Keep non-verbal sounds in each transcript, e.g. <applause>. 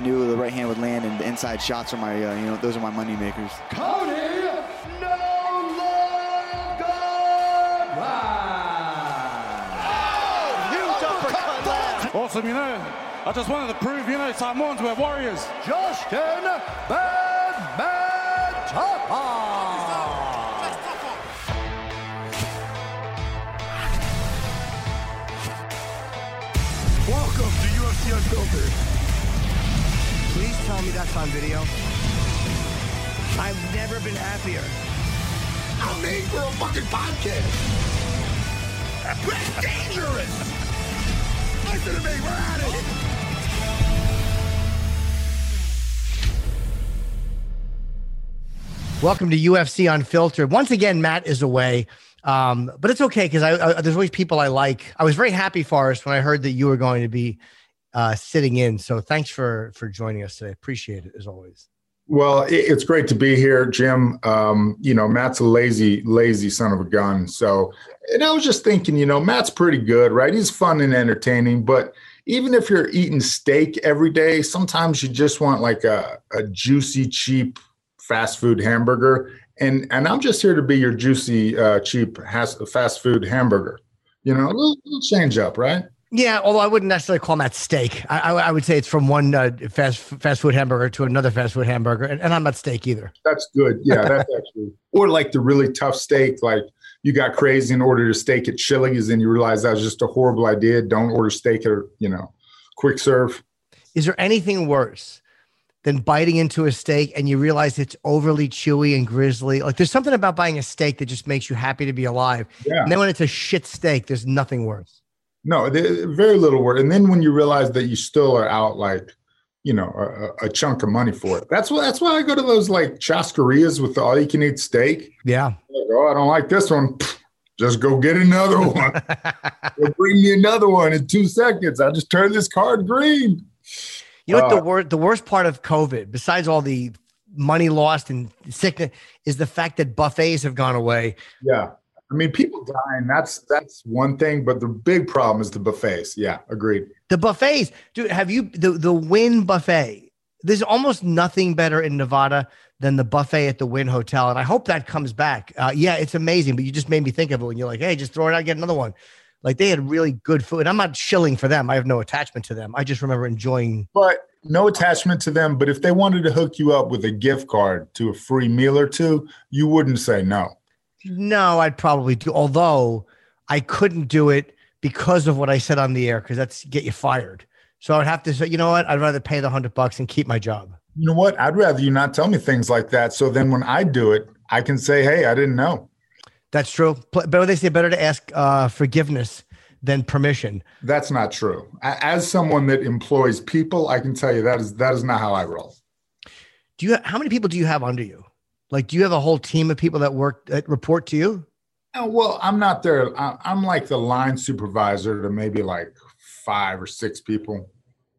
I knew the right hand would land, and the inside shots are my, uh, you know, those are my money makers. Cody No Awesome, you know. I just wanted to prove, you know, Samoans were warriors. Justin Bad Man Tafa. Welcome to UFC Unfiltered. Please tell me that's on video. I've never been happier. I'm made for a fucking podcast. That's dangerous. Listen to me, we're at it. Welcome to UFC Unfiltered. Once again, Matt is away, um, but it's okay because I, I, there's always people I like. I was very happy, Forrest, when I heard that you were going to be uh, sitting in. So thanks for for joining us today. Appreciate it as always. Well, it, it's great to be here, Jim. Um, you know, Matt's a lazy, lazy son of a gun. So, and I was just thinking, you know, Matt's pretty good, right? He's fun and entertaining, but even if you're eating steak every day, sometimes you just want like a, a juicy, cheap fast food hamburger. And and I'm just here to be your juicy, uh, cheap has, fast food hamburger. You know, a little, little change up, right? Yeah, although I wouldn't necessarily call them that steak. I, I, I would say it's from one uh, fast fast food hamburger to another fast food hamburger, and, and I'm not steak either. That's good. Yeah, that's <laughs> actually. Or like the really tough steak, like you got crazy and ordered a steak at Chili's, and you realize that was just a horrible idea. Don't order steak at you know, quick serve. Is there anything worse than biting into a steak and you realize it's overly chewy and grizzly? Like there's something about buying a steak that just makes you happy to be alive. Yeah. And then when it's a shit steak, there's nothing worse. No, very little word. And then when you realize that you still are out like, you know, a, a- chunk of money for it. That's why. That's why I go to those like chasquerias with the all you can eat steak. Yeah. Like, oh, I don't like this one. <laughs> Just go get another <laughs> one. Bring me another one in two seconds. I just turn this card green. You know what Uh, the worst the worst part of COVID, besides all the money lost and sickness, is the fact that buffets have gone away. Yeah. I mean, people dying. That's that's one thing, but the big problem is the buffets. Yeah, agreed. The buffets, dude. Have you the the Wynn buffet? There's almost nothing better in Nevada than the buffet at the Wynn Hotel, and I hope that comes back. Uh, yeah, it's amazing. But you just made me think of it when you're like, hey, just throw it out, get another one. Like they had really good food. I'm not shilling for them. I have no attachment to them. I just remember enjoying. But no attachment to them. But if they wanted to hook you up with a gift card to a free meal or two, you wouldn't say no. No, I'd probably do. Although I couldn't do it because of what I said on the air, because that's get you fired. So I would have to say, you know what? I'd rather pay the hundred bucks and keep my job. You know what? I'd rather you not tell me things like that. So then when I do it, I can say, hey, I didn't know. That's true. But they say better to ask uh, forgiveness than permission. That's not true. As someone that employs people, I can tell you that is that is not how I roll. Do you? How many people do you have under you? Like, do you have a whole team of people that work that report to you? Oh, well, I'm not there. I'm like the line supervisor to maybe like five or six people,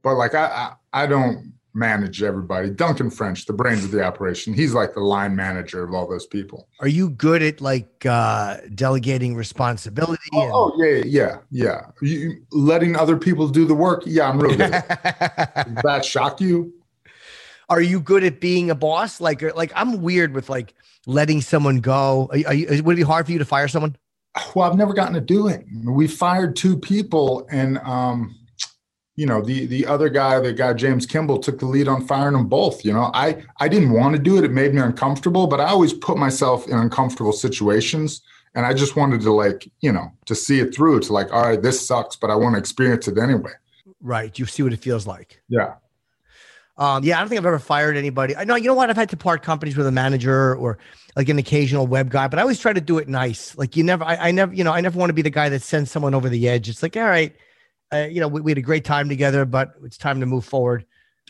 but like I, I, I don't manage everybody. Duncan French, the brains of the operation, he's like the line manager of all those people. Are you good at like uh, delegating responsibility? and- Oh, oh, yeah, yeah, yeah. You, letting other people do the work. Yeah, I'm really good. <laughs> Does that shock you? Are you good at being a boss? Like, like I'm weird with like letting someone go. Are, are you, would it be hard for you to fire someone? Well, I've never gotten to do it. We fired two people, and um, you know the the other guy, the guy James Kimball, took the lead on firing them both. You know, I I didn't want to do it; it made me uncomfortable. But I always put myself in uncomfortable situations, and I just wanted to like you know to see it through. To like, all right, this sucks, but I want to experience it anyway. Right. You see what it feels like. Yeah. Um, yeah, I don't think I've ever fired anybody. I know, you know what? I've had to part companies with a manager or like an occasional web guy, but I always try to do it nice. Like you never, I, I never, you know, I never want to be the guy that sends someone over the edge. It's like, all right, uh, you know, we, we, had a great time together, but it's time to move forward.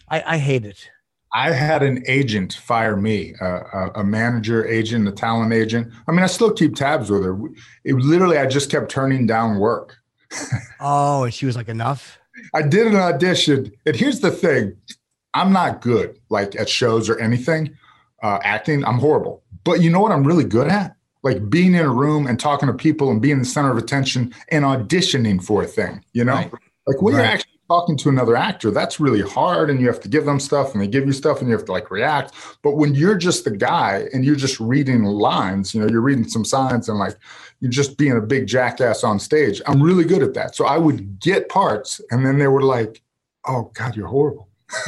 I, I hate it. I had an agent fire me, uh, a, a, manager agent, a talent agent. I mean, I still keep tabs with her. It literally, I just kept turning down work. <laughs> oh, and she was like, enough. I did an audition, and here's the thing: I'm not good like at shows or anything. Uh, acting, I'm horrible. But you know what I'm really good at? Like being in a room and talking to people and being the center of attention and auditioning for a thing. You know, right. like when right. you're actually talking to another actor, that's really hard, and you have to give them stuff, and they give you stuff, and you have to like react. But when you're just the guy and you're just reading lines, you know, you're reading some signs, and like you're just being a big jackass on stage. I'm really good at that. So I would get parts, and then they were like, "Oh God, you're horrible." <laughs>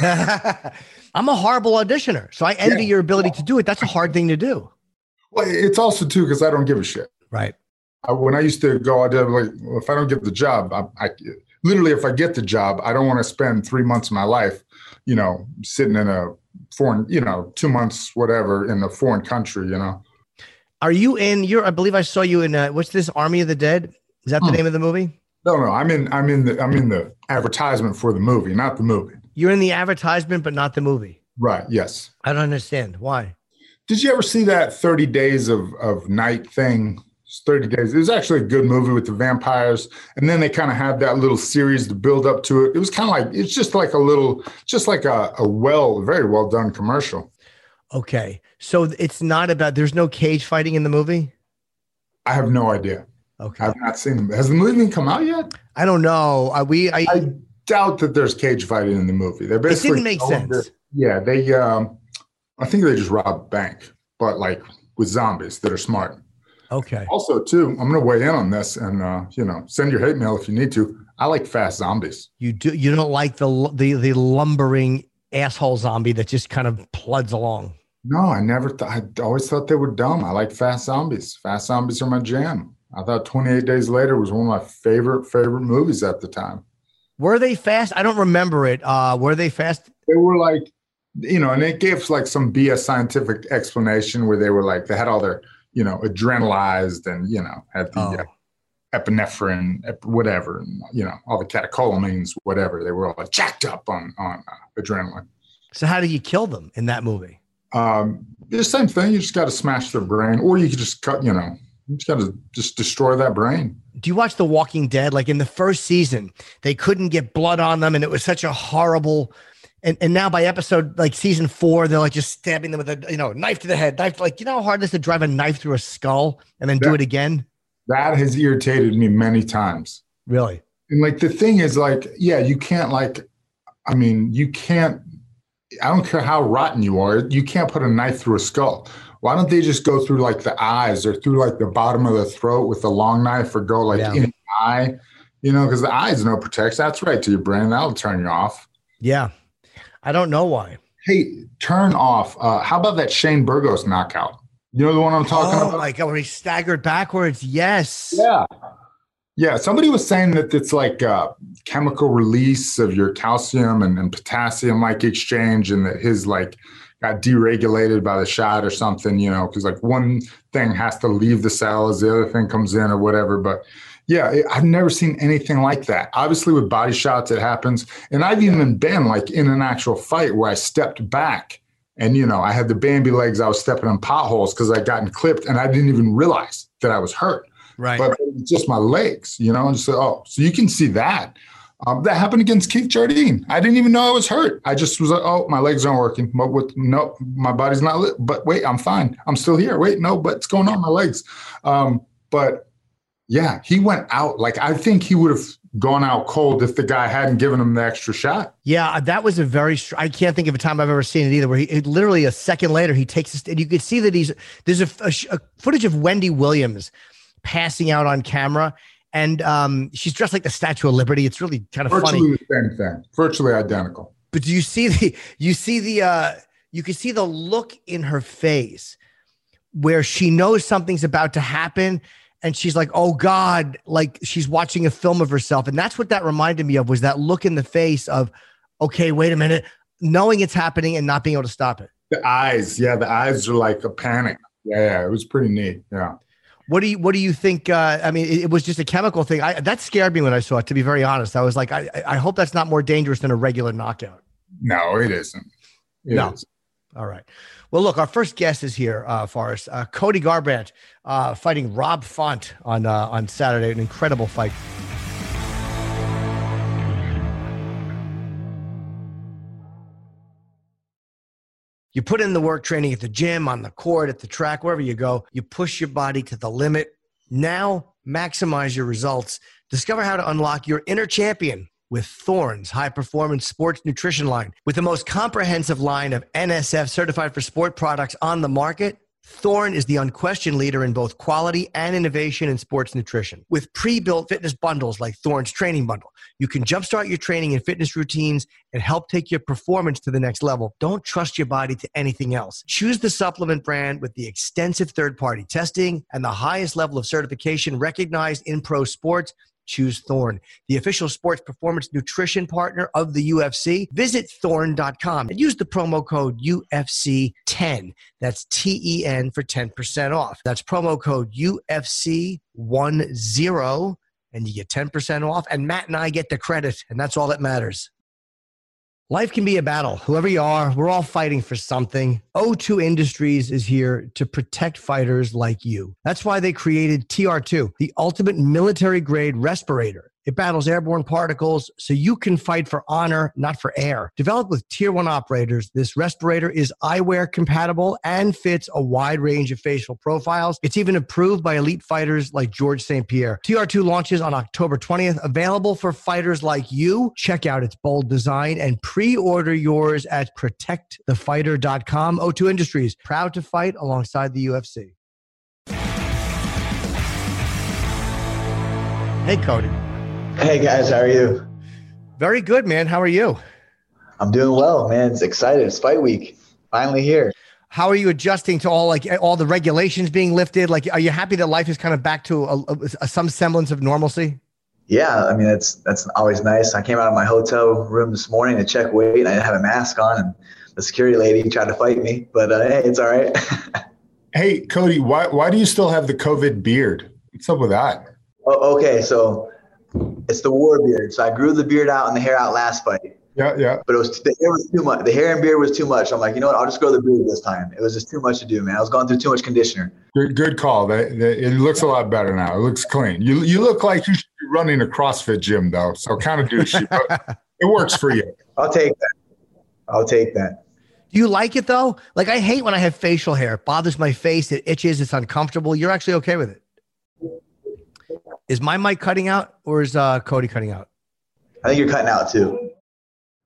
I'm a horrible auditioner, so I envy yeah. your ability to do it. That's a hard thing to do. Well, it's also too because I don't give a shit. Right. I, when I used to go, I did like, well, if I don't get the job, I, I literally, if I get the job, I don't want to spend three months of my life, you know, sitting in a foreign, you know, two months, whatever, in a foreign country, you know. Are you in? You're. I believe I saw you in. Uh, what's this? Army of the Dead. Is that the hmm. name of the movie? No, no. I'm in. I'm in the. I'm in the advertisement for the movie, not the movie. You're in the advertisement, but not the movie. Right. Yes. I don't understand why. Did you ever see that 30 Days of, of Night thing? 30 Days. It was actually a good movie with the vampires. And then they kind of had that little series to build up to it. It was kind of like, it's just like a little, just like a, a well, very well done commercial. Okay. So it's not about, there's no cage fighting in the movie? I have no idea. Okay. I've not seen them. Has the movie even come out yet? I don't know. Are we, I, I doubt that there's cage fighting in the movie. They basically it didn't make sense. Yeah, they. Um, I think they just robbed a bank, but like with zombies that are smart. Okay. Also, too, I'm going to weigh in on this, and uh, you know, send your hate mail if you need to. I like fast zombies. You do. You don't like the the the lumbering asshole zombie that just kind of pluds along. No, I never. Th- I always thought they were dumb. I like fast zombies. Fast zombies are my jam. I thought 28 Days Later was one of my favorite favorite movies at the time. Were they fast? I don't remember it. Uh, were they fast? They were like, you know, and it gave like some BS scientific explanation where they were like, they had all their, you know, adrenalized and, you know, had the oh. uh, epinephrine, whatever, and, you know, all the catecholamines, whatever. They were all jacked up on, on uh, adrenaline. So how do you kill them in that movie? Um, the same thing. You just got to smash their brain, or you could just cut. You know, you just got to just destroy that brain do you watch The Walking Dead? Like in the first season, they couldn't get blood on them, and it was such a horrible. And, and now by episode like season four, they're like just stabbing them with a you know knife to the head, knife like you know how hard it is to drive a knife through a skull and then that, do it again. That has irritated me many times. Really. And like the thing is, like, yeah, you can't like, I mean, you can't. I don't care how rotten you are, you can't put a knife through a skull why don't they just go through like the eyes or through like the bottom of the throat with a long knife or go like yeah. in the eye? You know, because the eyes no protects. That's right to your brain. That'll turn you off. Yeah. I don't know why. Hey, turn off. Uh, how about that Shane Burgos knockout? You know the one I'm talking oh about? Oh my god, where he staggered backwards. Yes. Yeah. Yeah. Somebody was saying that it's like a chemical release of your calcium and, and potassium like exchange, and that his like got deregulated by the shot or something, you know, because like one thing has to leave the cell as the other thing comes in or whatever. But yeah, it, I've never seen anything like that. Obviously, with body shots, it happens. And I've even been like in an actual fight where I stepped back and, you know, I had the Bambi legs, I was stepping in potholes because I'd gotten clipped and I didn't even realize that I was hurt. Right. But just my legs, you know, and so, oh, so you can see that. Um, that happened against Keith Jardine. I didn't even know I was hurt. I just was like, oh, my legs aren't working. But with no, my body's not lit. But wait, I'm fine. I'm still here. Wait, no, but it's going on? My legs. Um, but yeah, he went out. Like I think he would have gone out cold if the guy hadn't given him the extra shot. Yeah, that was a very. I can't think of a time I've ever seen it either. Where he it, literally a second later he takes this, and you could see that he's there's a, a, a footage of Wendy Williams passing out on camera, and um, she's dressed like the Statue of Liberty. It's really kind of Virtually funny. the same thing. Virtually identical. But do you see the you see the uh you can see the look in her face where she knows something's about to happen and she's like, "Oh God!" Like she's watching a film of herself, and that's what that reminded me of was that look in the face of, "Okay, wait a minute," knowing it's happening and not being able to stop it. The eyes, yeah, the eyes are like a panic. Yeah, yeah, it was pretty neat. Yeah. What do you What do you think? Uh, I mean, it, it was just a chemical thing. I, that scared me when I saw it. To be very honest, I was like, I, I hope that's not more dangerous than a regular knockout. No, it isn't. It No. isn't. All right. Well, look, our first guest is here, uh, Forrest. Uh, Cody Garbrandt uh, fighting Rob Font on uh, on Saturday. An incredible fight. You put in the work training at the gym, on the court, at the track, wherever you go. You push your body to the limit. Now, maximize your results. Discover how to unlock your inner champion with Thorne's high performance sports nutrition line. With the most comprehensive line of NSF certified for sport products on the market, Thorne is the unquestioned leader in both quality and innovation in sports nutrition. With pre built fitness bundles like Thorne's Training Bundle, you can jumpstart your training and fitness routines and help take your performance to the next level. Don't trust your body to anything else. Choose the supplement brand with the extensive third party testing and the highest level of certification recognized in pro sports. Choose Thorne, the official sports performance nutrition partner of the UFC. Visit thorne.com and use the promo code UFC10. That's T E N for 10% off. That's promo code UFC10 and you get 10% off. And Matt and I get the credit, and that's all that matters. Life can be a battle. Whoever you are, we're all fighting for something. O2 Industries is here to protect fighters like you. That's why they created TR2, the ultimate military grade respirator. It battles airborne particles so you can fight for honor, not for air. Developed with tier one operators, this respirator is eyewear compatible and fits a wide range of facial profiles. It's even approved by elite fighters like George St. Pierre. TR2 launches on October 20th, available for fighters like you. Check out its bold design and pre order yours at protectthefighter.com. O2 Industries, proud to fight alongside the UFC. Hey, Cody. Hey guys, how are you? Very good, man. How are you? I'm doing well, man. It's excited. It's fight week. Finally here. How are you adjusting to all like all the regulations being lifted? Like, are you happy that life is kind of back to a, a, a- some semblance of normalcy? Yeah, I mean that's that's always nice. I came out of my hotel room this morning to check weight, and I didn't have a mask on, and the security lady tried to fight me, but uh, hey, it's all right. <laughs> Hey, Cody, why why do you still have the COVID beard? What's up with that? oh, okay, so it's the war beard. So I grew the beard out and the hair out last fight, Yeah, yeah. but it was the hair was too much. The hair and beard was too much. I'm like, you know what? I'll just grow the beard this time. It was just too much to do, man. I was going through too much conditioner. Good, good call. That, that- it looks a lot better now. It looks clean. You you look like you should be running a CrossFit gym though, so kind of douchey, but <laughs> it works for you. I'll take that. I'll take that. Do you like it though? Like, I hate when I have facial hair. It bothers my face. It itches. It's uncomfortable. You're actually okay with it. Is my mic cutting out or is uh, Cody cutting out? I think you're cutting out too.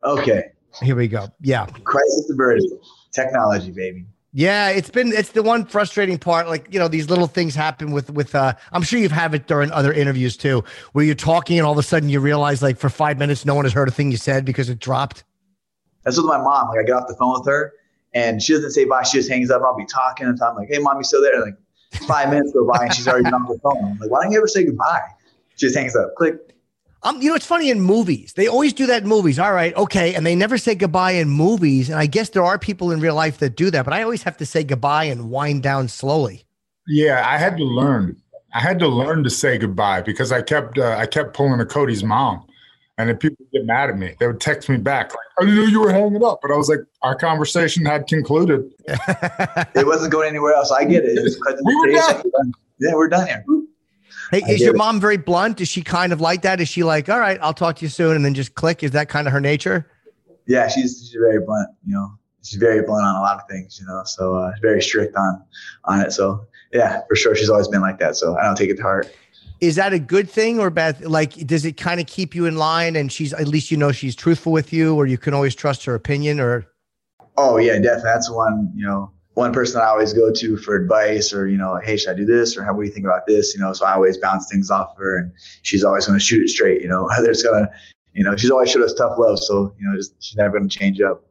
Okay. Here we go. Yeah. Crisis averted. Technology, baby. Yeah, it's been it's the one frustrating part. Like you know, these little things happen with with. uh I'm sure you've had it during other interviews too, where you're talking and all of a sudden you realize like for five minutes no one has heard a thing you said because it dropped. That's with my mom. Like I get off the phone with her and she doesn't say bye. She just hangs up and I'll be talking and I'm like, hey, mom, you still there? And like five minutes go by and she's already on the phone. I'm like, why don't you ever say goodbye? She just hangs up. Click. Um, you know, it's funny in movies. They always do that in movies. All right, okay, and they never say goodbye in movies. And I guess there are people in real life that do that, but I always have to say goodbye and wind down slowly. Yeah, I had to learn. I had to learn to say goodbye because I kept uh, I kept pulling a Cody's mom, and then people would get mad at me. They would text me back like, "I didn't you were hanging up," but I was like, "Our conversation had concluded." It wasn't going anywhere else. I get it. it was cut <laughs> to We were done. Yeah, we're done here. Hey, I is your it. mom very blunt? Is she kind of like that? Is she like, all right, I'll talk to you soon, and then just click? Is that kind of her nature? Yeah, she's she's very blunt. You know, she's very blunt on a lot of things. You know, so uh, very strict on on it. So yeah, for sure, she's always been like that. So I don't take it to heart. Is that a good thing or bad? Like, does it kind of keep you in line and she's, at least you know she's truthful with you or you can always trust her opinion or? Oh, yeah, definitely. That's one, you know, one person I always go to for advice or, you know, hey, should I do this? Or how what do you think about this? You know, so I always bounce things off of her and she's always going to shoot it straight, you know, there's going to, you know, she's always showed us tough love. So, you know, just, she's never going to change up.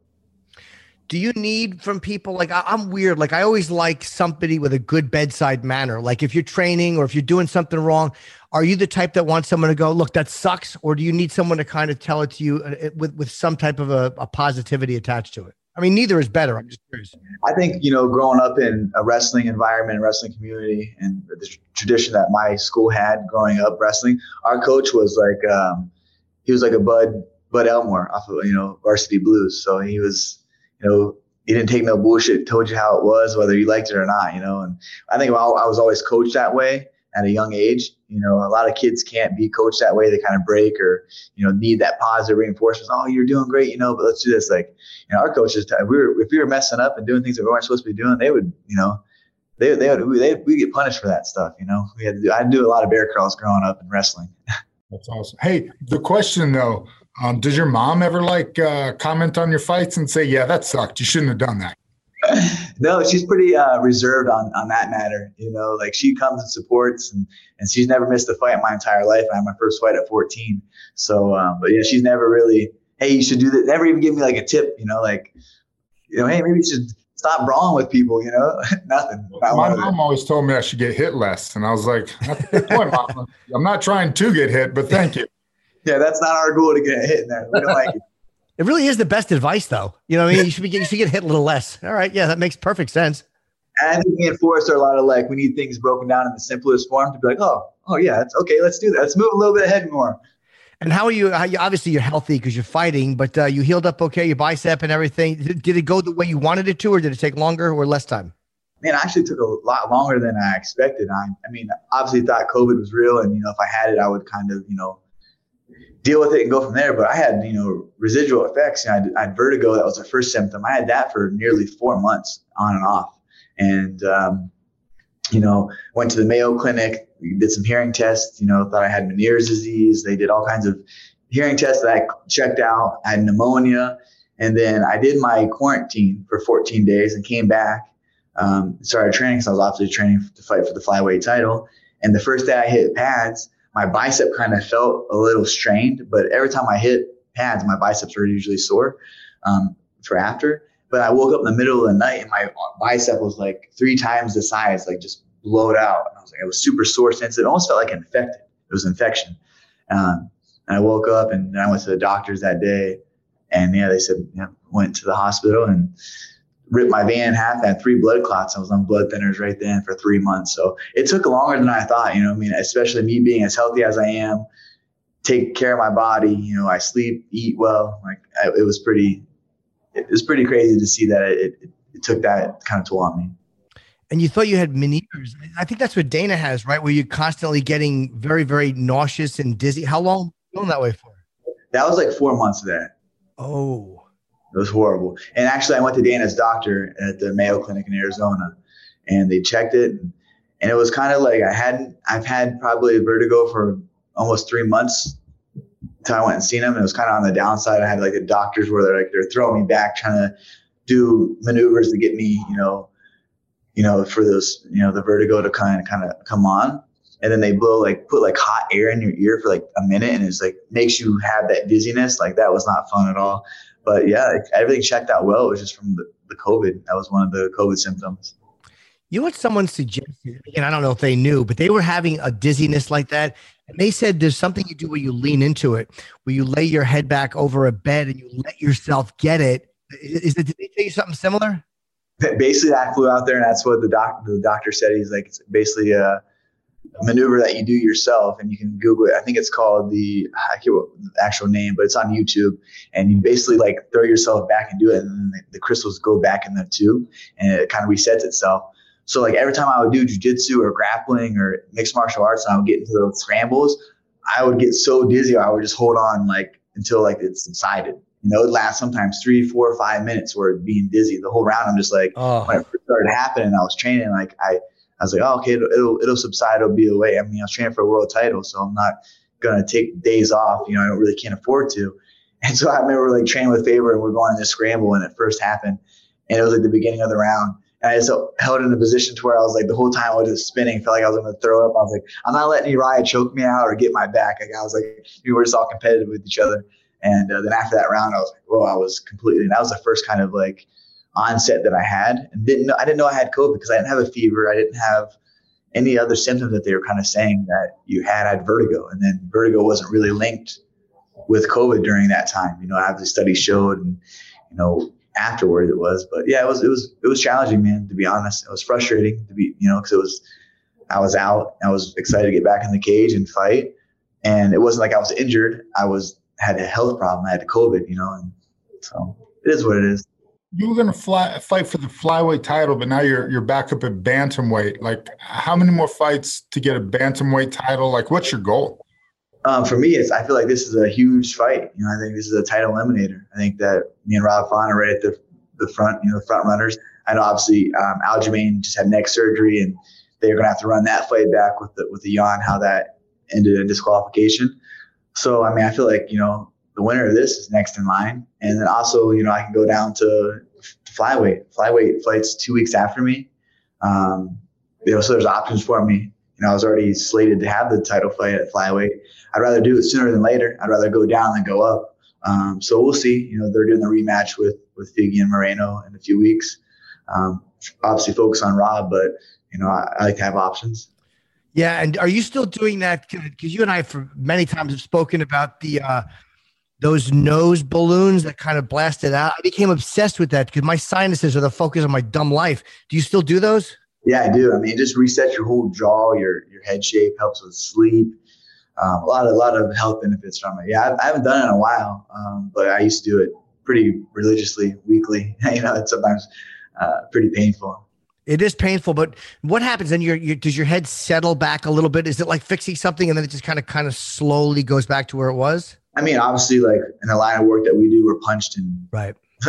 Do you need from people like I, I'm weird? Like I always like somebody with a good bedside manner. Like if you're training or if you're doing something wrong, are you the type that wants someone to go, look, that sucks? Or do you need someone to kind of tell it to you uh, with, with some type of a, a positivity attached to it? I mean, neither is better. I'm just curious. I think, you know, growing up in a wrestling environment, wrestling community, and the tradition that my school had growing up wrestling, our coach was like, um, he was like a Bud, Bud Elmore off of, you know, Varsity Blues. So he was, you know, he didn't take no bullshit, told you how it was, whether you liked it or not, you know. And I think I was always coached that way at a young age. You know, a lot of kids can't be coached that way. They kind of break or, you know, need that positive reinforcement. Oh, you're doing great, you know, but let's do this. Like, you know, our coaches, we were, if we were messing up and doing things that we weren't supposed to be doing, they would, you know, they, they would, they, we get punished for that stuff. You know, we had to do, I do a lot of bear crawls growing up in wrestling. That's awesome. Hey, the question though, um, does your mom ever like uh, comment on your fights and say, yeah, that sucked. You shouldn't have done that? <laughs> no, she's pretty uh, reserved on, on that matter. You know, like she comes and supports, and, and she's never missed a fight in my entire life. I had my first fight at 14. So, um, but yeah, she's never really, hey, you should do that. Never even give me like a tip, you know, like, you know, hey, maybe you should stop brawling with people, you know, <laughs> nothing. My mom always told me I should get hit less. And I was like, that's a good point. I'm not trying to get hit, but thank you. Yeah, that's not our goal to get hit in there. We don't like it. <laughs> It really is the best advice, though. You know, what I mean, you should be you should get hit a little less. All right, yeah, that makes perfect sense. And I think me and Forrest are a lot of like we need things broken down in the simplest form to be like, oh, oh yeah, it's okay. Let's do that. Let's move a little bit ahead more. And how are you? How you obviously you're healthy because you're fighting, but uh, you healed up okay. Your bicep and everything. Did, did it go the way you wanted it to, or did it take longer or less time? Man, it actually took a lot longer than I expected. I, I mean, obviously thought COVID was real, and you know, if I had it, I would kind of, you know, deal with it and go from there. But I had, you know, residual effects. You know, I, had, I had vertigo. That was the first symptom. I had that for nearly four months on and off. And, um, you know, went to the Mayo Clinic, did some hearing tests, you know, thought I had Meniere's disease. They did all kinds of hearing tests that I checked out. I had pneumonia. And then I did my quarantine for 14 days and came back, um, started training because I was obviously training to fight for the flyweight title. And the first day I hit pads, my bicep kind of felt a little strained, but every time I hit pads, my biceps were usually sore um, for after. But I woke up in the middle of the night and my bicep was like three times the size, like just blowed out. And I was like, it was super sore sensitive. It almost felt like infected. It was infection. Um, and I woke up and I went to the doctors that day. And yeah, they said, yeah, went to the hospital and ripped my van in half. I had three blood clots. I was on blood thinners right then for three months. So it took longer than I thought. You know, I mean, especially me being as healthy as I am, take care of my body. You know, I sleep, eat well. Like I, it was pretty, it was pretty crazy to see that it, it, it took that kind of toll on me. And you thought you had Meniere's. I think that's what Dana has, right? Where you're constantly getting very, very nauseous and dizzy. How long going that way for? That was like four months of that. Oh. It was horrible. And actually, I went to Dana's doctor at the Mayo Clinic in Arizona, and they checked it, and, it was kind of like I hadn't. I've had probably vertigo for almost three months. I went and seen him, and it was kind of on the downside. I had like the doctors where they're like they're throwing me back, trying to do maneuvers to get me, you know, you know, for those, you know, the vertigo to kind of kind of come on and then they blow like put like hot air in your ear for like a minute and it's like makes you have that dizziness like that was not fun at all but yeah, everything checked out well. It was just from the, the COVID. That was one of the COVID symptoms. You know what someone suggested, and I don't know if they knew, but they were having a dizziness like that. And they said there's something you do where you lean into it, where you lay your head back over a bed and you let yourself get it. Is it, did they tell you something similar? Basically, I flew out there and that's what the doctor, the doctor said. He's like, it's basically a, maneuver that you do yourself and you can google it i think it's called the i can't remember the actual name but it's on youtube and you basically like throw yourself back and do it and then the, the crystals go back in the tube and it kind of resets itself so like every time i would do jiu-jitsu or grappling or mixed martial arts and i would get into those scrambles i would get so dizzy i would just hold on like until like it subsided you know, it lasts sometimes three, four, five minutes where being dizzy the whole round. I'm just like, oh. when it first started happening, I was training, like I, I was like, oh, okay, it'll, it'll, it'll subside. It'll be away. I mean, I was training for a world title, so I'm not going to take days off. You know, I don't really can't afford to. <laughs> And so I remember like training with Faber and we're going on this scramble when it first happened. And it was like the beginning of the round. And I just held in a position to where I was like the whole time I was just spinning, felt like I was going to throw up. I was like, I'm not letting Uriah choke me out or get my back. Like I was like, we were just all competitive with each other. And uh, then after that round, I was like, whoa, I was completely. that was the first kind of like onset that I had, and didn't know, I didn't know I had COVID because I didn't have a fever. I didn't have any other symptoms that they were kind of saying that you had. I had vertigo, and then vertigo wasn't really linked with COVID during that time. You know, have the study showed, and you know, afterward it was. But yeah, it was it was it was challenging, man. To be honest, it was frustrating to be, you know, because it was I was out. I was excited to get back in the cage and fight, and it wasn't like I was injured. I was had a health problem. I had COVID, you know, and so it is what it is you were going to fly fight for the flyweight title, but now you're you're back up at bantamweight. Like, how many more fights to get a bantamweight title? Like, what's your goal? Um, for me, it's I feel like this is a huge fight. You know, I think this is a title eliminator. I think that me and Rob Font are right at the the front, you know, the front runners. I know obviously um, Aljamain just had neck surgery, and they're going to have to run that fight back with the with the Yan how that ended in disqualification. So I mean, I feel like you know the winner of this is next in line. And then also, you know, I can go down to flyweight. Flyweight fights two weeks after me. Um, you know, so there's options for me. You know, I was already slated to have the title fight at flyweight. I'd rather do it sooner than later. I'd rather go down than go up. Um, so we'll see. You know, they're doing the rematch with with Figgy and Moreno in a few weeks. Um, obviously, focus on Rob, but you know, I, I like to have options. Yeah, and are you still doing that? Because you and I, for many times, have spoken about the uh, those nose balloons that kind of blasted out. I became obsessed with that because my sinuses are the focus of my dumb life. Do you still do those? Yeah, I do. I mean, it just resets your whole jaw, your your head shape, helps with sleep. Um, a lot of a lot of health benefits from it. Yeah, I, I haven't done it in a while, um, but I used to do it pretty religiously, weekly. <laughs> you know, it's sometimes uh, pretty painful. It is painful, but what happens then? Your, your does your head settle back a little bit? Is it like fixing something and then it just kind of kind of slowly goes back to where it was? I mean, obviously, like in the line of work that we do, we're punched and right <laughs>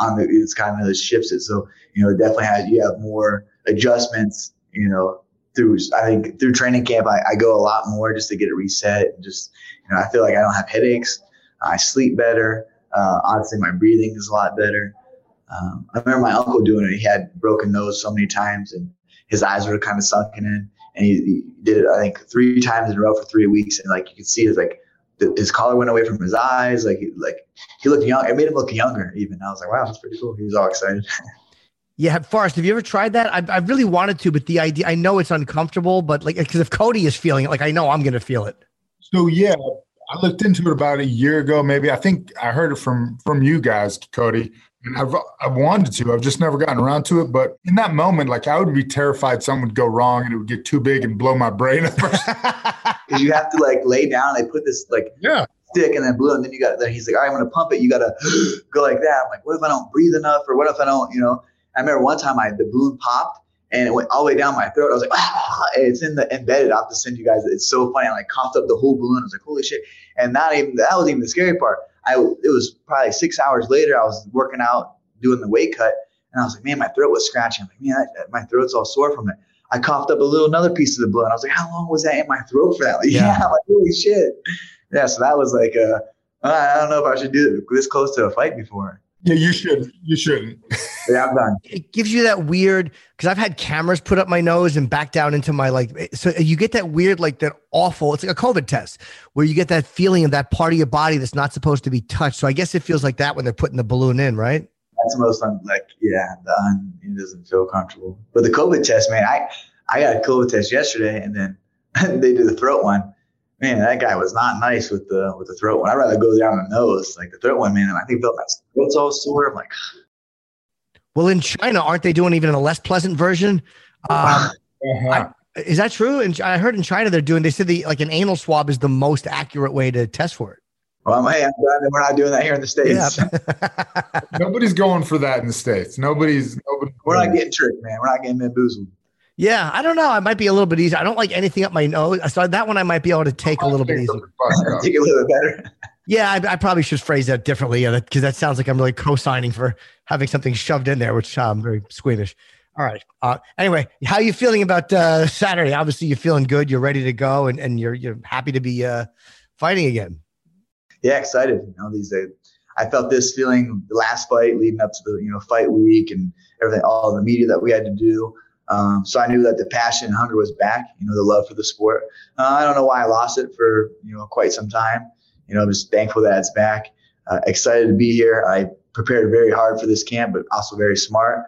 on the it's kind of shifts it. So you know, it definitely has you have more adjustments. You know, through I think through training camp, I, I go a lot more just to get it reset. And just you know, I feel like I don't have headaches. I sleep better. Uh, honestly, my breathing is a lot better. Um, I remember my uncle doing it. He had broken nose so many times, and his eyes were kind of sunken in. And he, he did it, I think, three times in a row for three weeks. And like you could see, it's like his collar went away from his eyes. Like, he, like he looked young. It made him look younger. Even I was like, wow, that's pretty cool. He was all excited. <laughs> Yeah, Forrest, have you ever tried that? I, I really wanted to, but the idea, I know it's uncomfortable, but like, because if Cody is feeling it, like I know I'm going to feel it. So yeah, I looked into it about a year ago, maybe. I think I heard it from from you guys, Cody. And I've I've wanted to. I've just never gotten around to it. But in that moment, like I would be terrified something would go wrong and it would get too big and blow my brain <laughs> up. because <laughs> you have to like lay down. They put this like yeah stick and then blue, and then you got. Then he's like, "All right, I'm gonna pump it. You gotta <gasps> go like that." I'm like, "What if I don't breathe enough, or what if I don't?" You know. I remember one time I the balloon popped and it went all the way down my throat. I was like, ah, it's in the embedded. I have to send you guys. It's so funny. I like coughed up the whole balloon. I was like, holy shit! And not even that was even the scary part. I it was probably six hours later. I was working out doing the weight cut, and I was like, man, my throat was scratching. I'm like, man, my throat's all sore from it. I coughed up a little another piece of the blood. I was like, how long was that in my throat for that? <laughs> Like, yeah. yeah, like holy shit. Yeah, so that was like, uh, I don't know if I should do this close to a fight before. Yeah, you should. You shouldn't. yeah, I'm done. It gives you that weird because I've had cameras put up my nose and back down into my like. So you get that weird, like that awful. It's like a COVID test where you get that feeling of that part of your body that's not supposed to be touched. So I guess it feels like that when they're putting the balloon in, right? That's the most like yeah, the un, it doesn't feel comfortable. But the COVID test, man, I I got a COVID test yesterday, and then <laughs> they did the throat one. Man, that guy was not nice with the with the throat one. I'd rather go down the nose, like the throat one, man. And I think felt my throat's all sore. I'm like, <sighs> well, in China, aren't they doing even a less pleasant version? Um, uh-huh. I, is that true? And I heard in China they're doing. They said the like an anal swab is the most accurate way to test for it. Well, hey, I'm glad that we're not doing that here in the states. Yeah. <laughs> nobody's going for that in the states. Nobody's. Nobody. We're not getting tricked, man. We're not getting bamboozled. Yeah, I don't know. I might be a little bit easier. I don't like anything up my nose. So that one I might be able to take a little bit easier. take <laughs> a little bit better. Yeah, I, I, probably should phrase that differently because that, that, sounds like I'm really co-signing for having something shoved in there, which I'm very squeamish. All right. Uh, anyway, how are you feeling about uh, Saturday? Obviously, you're feeling good. You're ready to go, and, and you're you're happy to be uh, fighting again. Yeah, excited. You know, these days, I felt this feeling the last fight leading up to the you know fight week and everything, all the media that we had to do. Um, so I knew that the passion and hunger was back. You know, the love for the sport. Uh, I don't know why I lost it for you know quite some time. You know, I'm just thankful that it's back. Uh, excited to be here. I prepared very hard for this camp, but also very smart.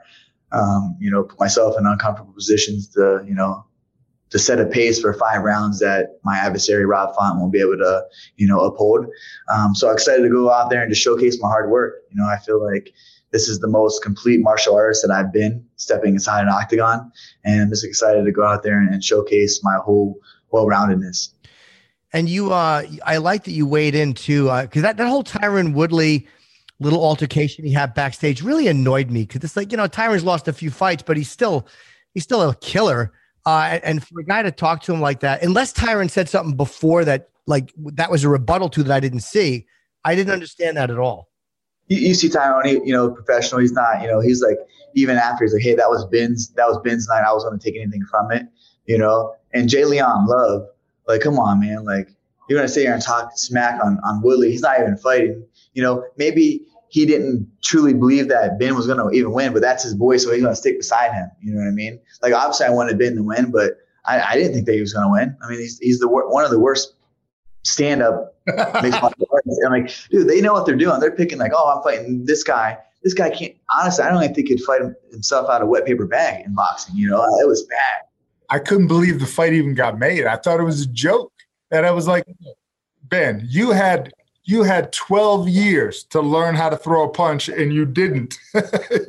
Um, you know, put myself in uncomfortable positions to, you know, to set a pace for five rounds that my adversary Rob Font won't be able to, you know, uphold. Um, so excited to go out there and just showcase my hard work. You know, I feel like this is the most complete martial artist that I've been stepping inside an octagon, and I'm just excited to go out there and, and showcase my whole well-roundedness. And you, uh, I like that you weighed in too, because uh, that that whole Tyron Woodley little altercation he had backstage really annoyed me because it's like you know Tyron's lost a few fights, but he's still he's still a killer. Uh, and for a guy to talk to him like that, unless Tyron said something before that, like that was a rebuttal to that I didn't see, I didn't understand that at all. You, you see Tyron, you know, professional. He's not, you know, he's like even after he's like, hey, that was Ben's, that was Ben's night. I was going to take anything from it, you know. And J'Leon, Love, like, come on, man, like you're going to sit here and talk smack on on Woodley. He's not even fighting you know, maybe he didn't truly believe that Ben was going to even win, but that's his boy, so he's going to stick beside him. You know what I mean? Like obviously, I wanted Ben to win, but I, I didn't think that he was going to win. I mean, he's he's the one of the worst stand up <laughs> mixed martial I'm like, dude, they know what they're doing. They're picking like, oh, I'm fighting this guy. This guy can't. Honestly, I don't even think he'd fight himself out of a wet paper bag in boxing. You know, it was bad. I couldn't believe the fight even got made. I thought it was a joke, and I was like, Ben, you had you had 12 years to learn how to throw a punch and you didn't. <laughs>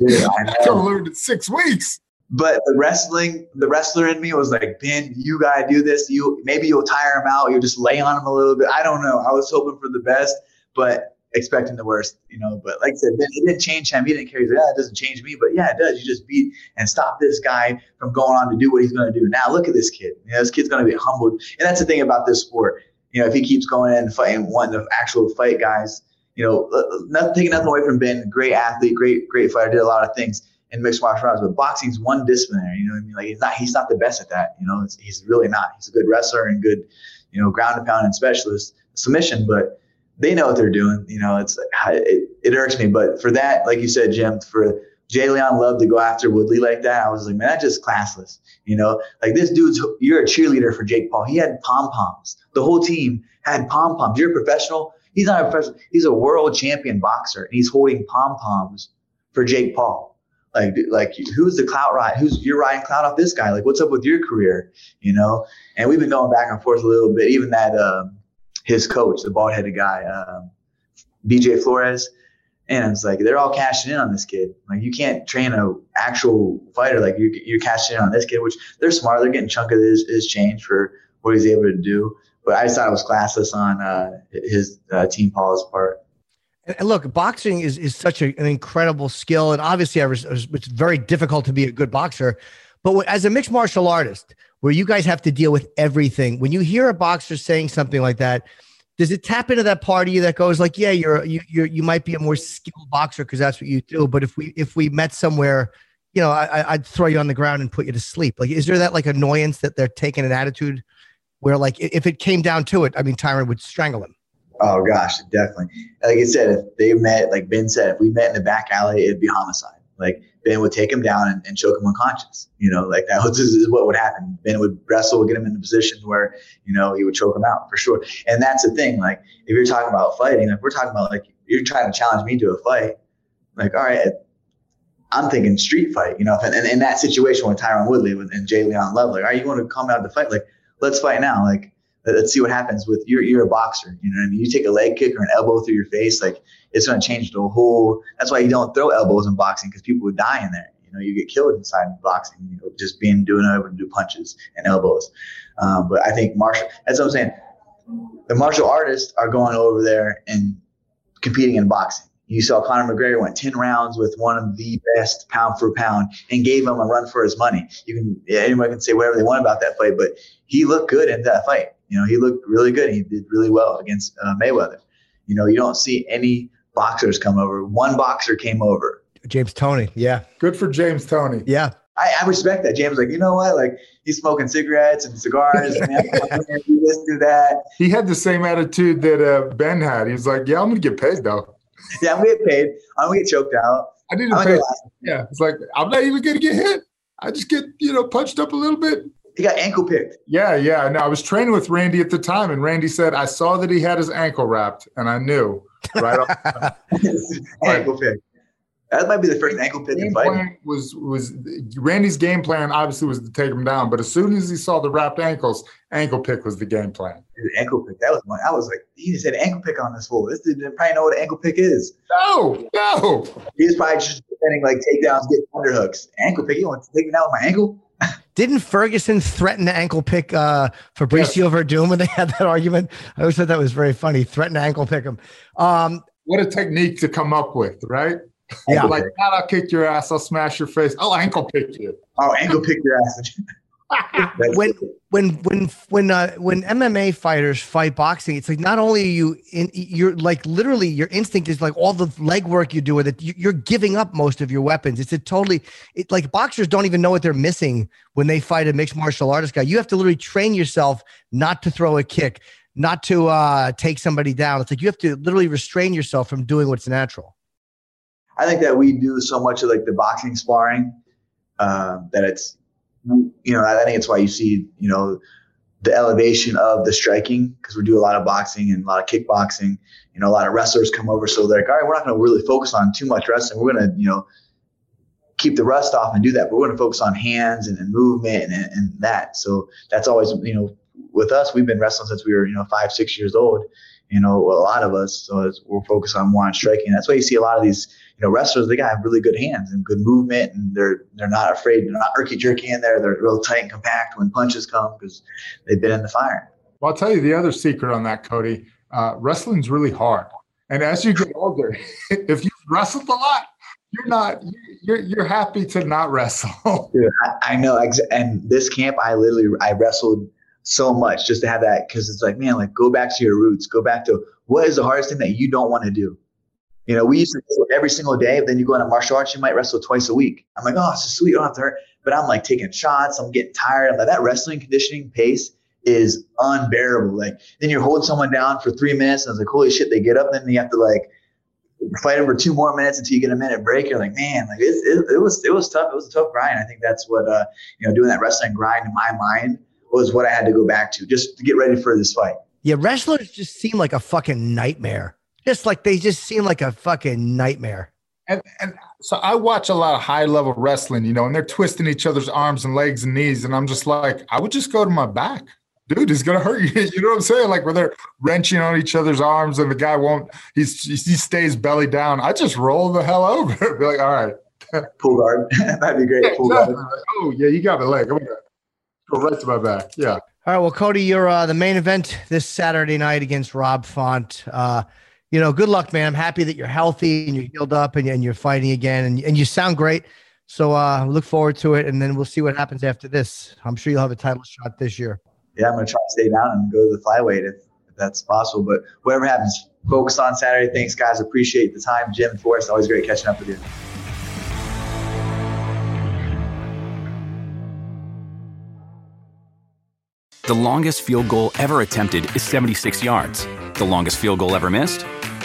Yeah, you learned in six weeks. But the wrestling, the wrestler in me was like, Ben, you gotta do this. You maybe you'll tire him out. You'll just lay on him a little bit. I don't know. I was hoping for the best, but expecting the worst, you know. But like I said, Ben, it didn't change him. He didn't care. He's like, yeah, it doesn't change me. But yeah, it does. You just beat and stop this guy from going on to do what he's gonna do. Now look at this kid. You know, this kid's gonna be humbled. And that's the thing about this sport you know, if he keeps going in and fighting, wanting the actual fight guys, you know, uh, uh, nothing, taking nothing away from Ben, great athlete, great, great fighter, did a lot of things in mixed martial arts, but boxing's one disciplinary, you know what I mean? Like he's not, he's not the best at that, you know, he's really not. He's a good wrestler and good, you know, ground and pound and specialist submission, but they know what they're doing. You know, it's, it, it irks me, but for that, like you said, Jim, for J'Leon Love to go after Woodley like that, I was like, man, that's just classless. You know, like this dude's, you're a cheerleader for Jake Paul. He had pom poms. The whole team had pom poms. You're a professional. He's not a professional. He's a world champion boxer, and he's holding pom poms for Jake Paul. Like, like who's the clout ride? Who's you're riding clout off this guy? Like, what's up with your career? You know? And we've been going back and forth a little bit. Even that, um, his coach, the bald headed guy, um, BJ Flores and it's like they're all cashing in on this kid. Like you can't train a actual fighter like you you're cashing in on this kid, which they're smart. They're getting chunk of his, his change for what he's able to do. But I just thought it was classless on uh, his uh, team Paul's part. And look, boxing is is such a, an incredible skill, and obviously, was, it's very difficult to be a good boxer. But as a mixed martial artist, where you guys have to deal with everything, when you hear a boxer saying something like that, does it tap into that part of you that goes like, yeah, you're you you you might be a more skilled boxer because that's what you do, but if we if we met somewhere, you know, I, I'd throw you on the ground and put you to sleep. Like, is there that like annoyance that they're taking an attitude where like if it came down to it, I mean, Tyron would strangle him. Oh gosh, definitely. Like I said, if they met, like Ben said, if we met in the back alley, it'd be homicide. Like Ben would take him down and, and choke him unconscious. You know, like that <laughs> was is what would happen. Ben would wrestle, get him in a position where you know he would choke him out for sure. And that's the thing. Like if you're talking about fighting, like we're talking about like you're trying to challenge me to a fight. Like all right, I'm thinking street fight. You know, and, in that situation with Tyron Woodley and J'Leon Love, like all right, you want to come out to fight? Like let's fight now. Like let's see what happens with you're you're a boxer. You know what I mean? You take a leg kick or an elbow through your face, like it's going to change the whole. That's why you don't throw elbows in boxing because people would die in there. You know, you get killed inside boxing. You know, just being doing able to do punches and elbows. Um, but I think martial. That's what I'm saying. The martial artists are going over there and competing in boxing. You saw Conor McGregor went 10 rounds with one of the best pound for pound and gave him a run for his money. You can, anyone can say whatever they want about that fight, but he looked good in that fight. You know, he looked really good. He did really well against uh, Mayweather. You know, you don't see any boxers come over. One boxer came over. James Toney. Yeah. Good for James Toney. Yeah. I, I respect that. James like, you know what? Like he's smoking cigarettes and cigars. <laughs> man, do this, do that. He had the same attitude that uh, Ben had. He was like, "Yeah, I'm gonna get paid though. <laughs> Yeah, I'm gonna get paid. I'm gonna get choked out. I didn't pay. Yeah, it's like I'm not even gonna get hit. I just get you know punched up a little bit. He got ankle picked. Yeah, yeah. No, I was training with Randy at the time, and Randy said I saw that he had his ankle wrapped, and I knew right off. <laughs> ankle pick. That might be the first ankle pick game was was Randy's game plan obviously was to take him down, but as soon as he saw the wrapped ankles, ankle pick was the game plan. Ankle pick. That was one. I was like, he just said ankle pick on this fool. This dude didn't probably know what an ankle pick is. No, no. He was probably just defending like takedowns, get underhooks. Ankle pick. You want to take me down with my ankle? Didn't Ferguson threaten to ankle pick uh, Fabricio yes. Werdum when they had that argument? I always thought that was very funny. Threaten to ankle pick him. Um, what a technique to come up with, right? Yeah, like I'll kick your ass. I'll smash your face. I'll ankle pick you. Oh, ankle pick your ass. <laughs> when when when when uh, when MMA fighters fight boxing, it's like not only you in you're like literally your instinct is like all the legwork you do with it. You're giving up most of your weapons. It's a totally it like boxers don't even know what they're missing when they fight a mixed martial artist guy. You have to literally train yourself not to throw a kick, not to uh, take somebody down. It's like you have to literally restrain yourself from doing what's natural. I think that we do so much of like the boxing sparring uh, that it's you know I think it's why you see you know the elevation of the striking because we do a lot of boxing and a lot of kickboxing. You know, a lot of wrestlers come over, so they're like, all right, we're not going to really focus on too much wrestling. We're going to you know keep the rust off and do that, but we're going to focus on hands and, and movement and, and that. So that's always you know with us, we've been wrestling since we were you know five six years old. You know, a lot of us, so we're focused on more on striking. That's why you see a lot of these you know, wrestlers, they got have really good hands and good movement and they're, they're not afraid. They're not irky jerky in there. They're real tight and compact when punches come because they've been in the fire. Well, I'll tell you the other secret on that, Cody. Uh, wrestling's really hard. And as you get older, <laughs> if you've wrestled a lot, you're not you're you're happy to not wrestle. <laughs> Dude, I, I know. And this camp, I literally I wrestled so much just to have that because it's like, man, like go back to your roots. Go back to what is the hardest thing that you don't want to do. You know, we used to wrestle every single day. but Then you go into martial arts, you might wrestle twice a week. I'm like, oh, it's so sweet. You don't have to hurt. But I'm like taking shots. I'm getting tired. I'm like, that wrestling conditioning pace is unbearable. Like, then you're holding someone down for three minutes. And I was like, holy shit, they get up. and Then you have to like fight them for two more minutes until you get a minute break. You're like, man, like it, it, it was, it was tough. It was a tough grind. I think that's what, uh, you know, doing that wrestling grind in my mind was what I had to go back to just to get ready for this fight. Yeah. Wrestlers just seem like a fucking nightmare just like they just seem like a fucking nightmare. And, and so I watch a lot of high level wrestling, you know, and they're twisting each other's arms and legs and knees. And I'm just like, I would just go to my back. Dude, it's gonna hurt <laughs> you. You know what I'm saying? Like where they're wrenching on each other's arms and the guy won't. He's he stays belly down. I just roll the hell over. <laughs> Be like, all right, <laughs> pull guard. That'd be great. Yeah, pull guard. Oh yeah, you got the leg. Go right to my back. Yeah. All right. Well, Cody, you're uh, the main event this Saturday night against Rob Font. Uh, you know, good luck, man. I'm happy that you're healthy and you're healed up and, and you're fighting again and, and you sound great. So uh, look forward to it, and then we'll see what happens after this. I'm sure you'll have a title shot this year. Yeah, I'm going to try to stay down and go to the flyweight if, if that's possible. But whatever happens, focus on Saturday. Thanks, guys. Appreciate the time. Jim and Forrest, always great catching up with you. The longest field goal ever attempted is 76 yards. The longest field goal ever missed?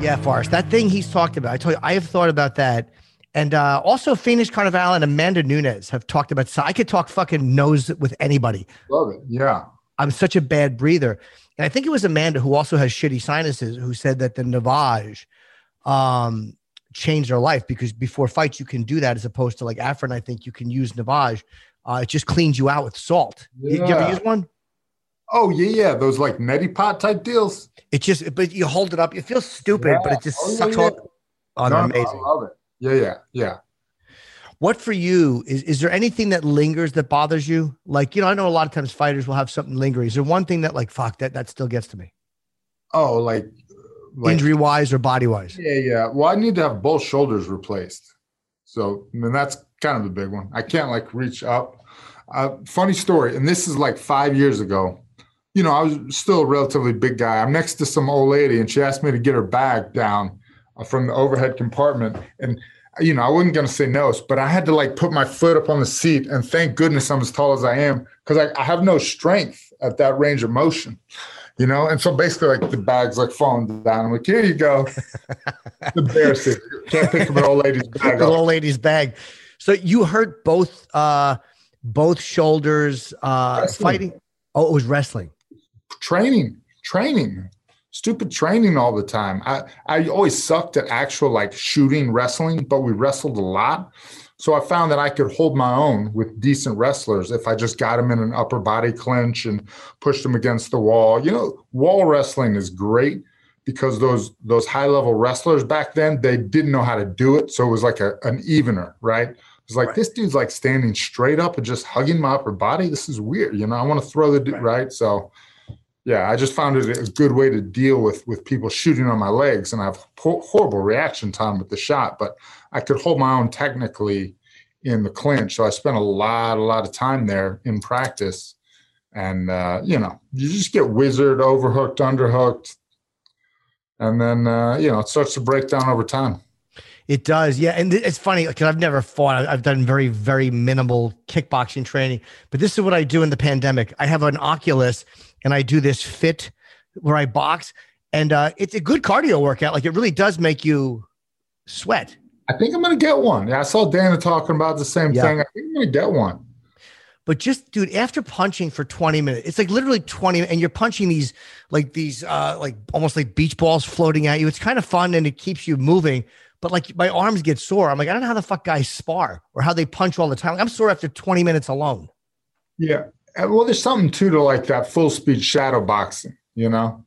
Yeah, Forrest, that thing he's talked about. I told you, I have thought about that And uh, also, Phoenix Carnival and Amanda Nunes have talked about. So I could talk fucking nose with anybody. Love it. Yeah. I'm such a bad breather. And I think it was Amanda who also has shitty sinuses who said that the Navage um, changed her life because before fights you can do that as opposed to like Afrin. I think you can use Navage. Uh, it just cleans you out with salt. Yeah. You, you ever use one? Oh yeah, yeah. Those like neti pot type deals. It just, but you hold it up. It feels stupid, yeah. but it just oh, sucks yeah, all. Oh, no, amazing. I love it. Yeah, yeah, yeah. What for you is is there anything that lingers that bothers you? Like, you know, I know a lot of times fighters will have something lingering. Is there one thing that like fuck that that still gets to me? Oh, like, like injury wise or body wise? Yeah, yeah. Well, I need to have both shoulders replaced. So I mean that's kind of the big one. I can't like reach up. Uh, funny story, and this is like five years ago. You know, I was still a relatively big guy. I'm next to some old lady, and she asked me to get her bag down uh, from the overhead compartment, and you know, I wasn't going to say no, but I had to like put my foot up on the seat. And thank goodness I'm as tall as I am because I, I, have no strength at that range of motion, you know? And so basically, like the bag's like falling down. I'm like, here you go. it's <laughs> embarrassing. Can't pick up an old lady's bag. The old lady's bag. So you hurt both, uh, both shoulders, uh, fighting. Oh, it was wrestling. Training, training stupid training all the time. I, I always sucked at actual like shooting wrestling, but we wrestled a lot. So I found that I could hold my own with decent wrestlers if I just got them in an upper body clinch and pushed them against the wall. You know, wall wrestling is great because those those high level wrestlers back then they didn't know how to do it. So it was like a, an evener, right? It's like right. this dude's like standing straight up and just hugging my upper body. This is weird, you know. I want to throw the dude right. right? So yeah, I just found it a good way to deal with with people shooting on my legs, and I have horrible reaction time with the shot, but I could hold my own technically in the clinch. So I spent a lot, a lot of time there in practice, and uh, you know, you just get wizard, overhooked, underhooked, and then uh, you know it starts to break down over time. It does, yeah. And it's funny because I've never fought. I've done very, very minimal kickboxing training, but this is what I do in the pandemic. I have an Oculus and I do this fit where I box, and uh, it's a good cardio workout. Like it really does make you sweat. I think I'm gonna get one. Yeah, I saw Dana talking about the same yeah. thing. I think I'm gonna get one. But just dude, after punching for 20 minutes, it's like literally 20, and you're punching these like these uh like almost like beach balls floating at you. It's kind of fun and it keeps you moving. But like my arms get sore. I'm like, I don't know how the fuck guys spar or how they punch all the time. Like, I'm sore after 20 minutes alone. Yeah. Uh, well, there's something too to like that full speed shadow boxing, you know?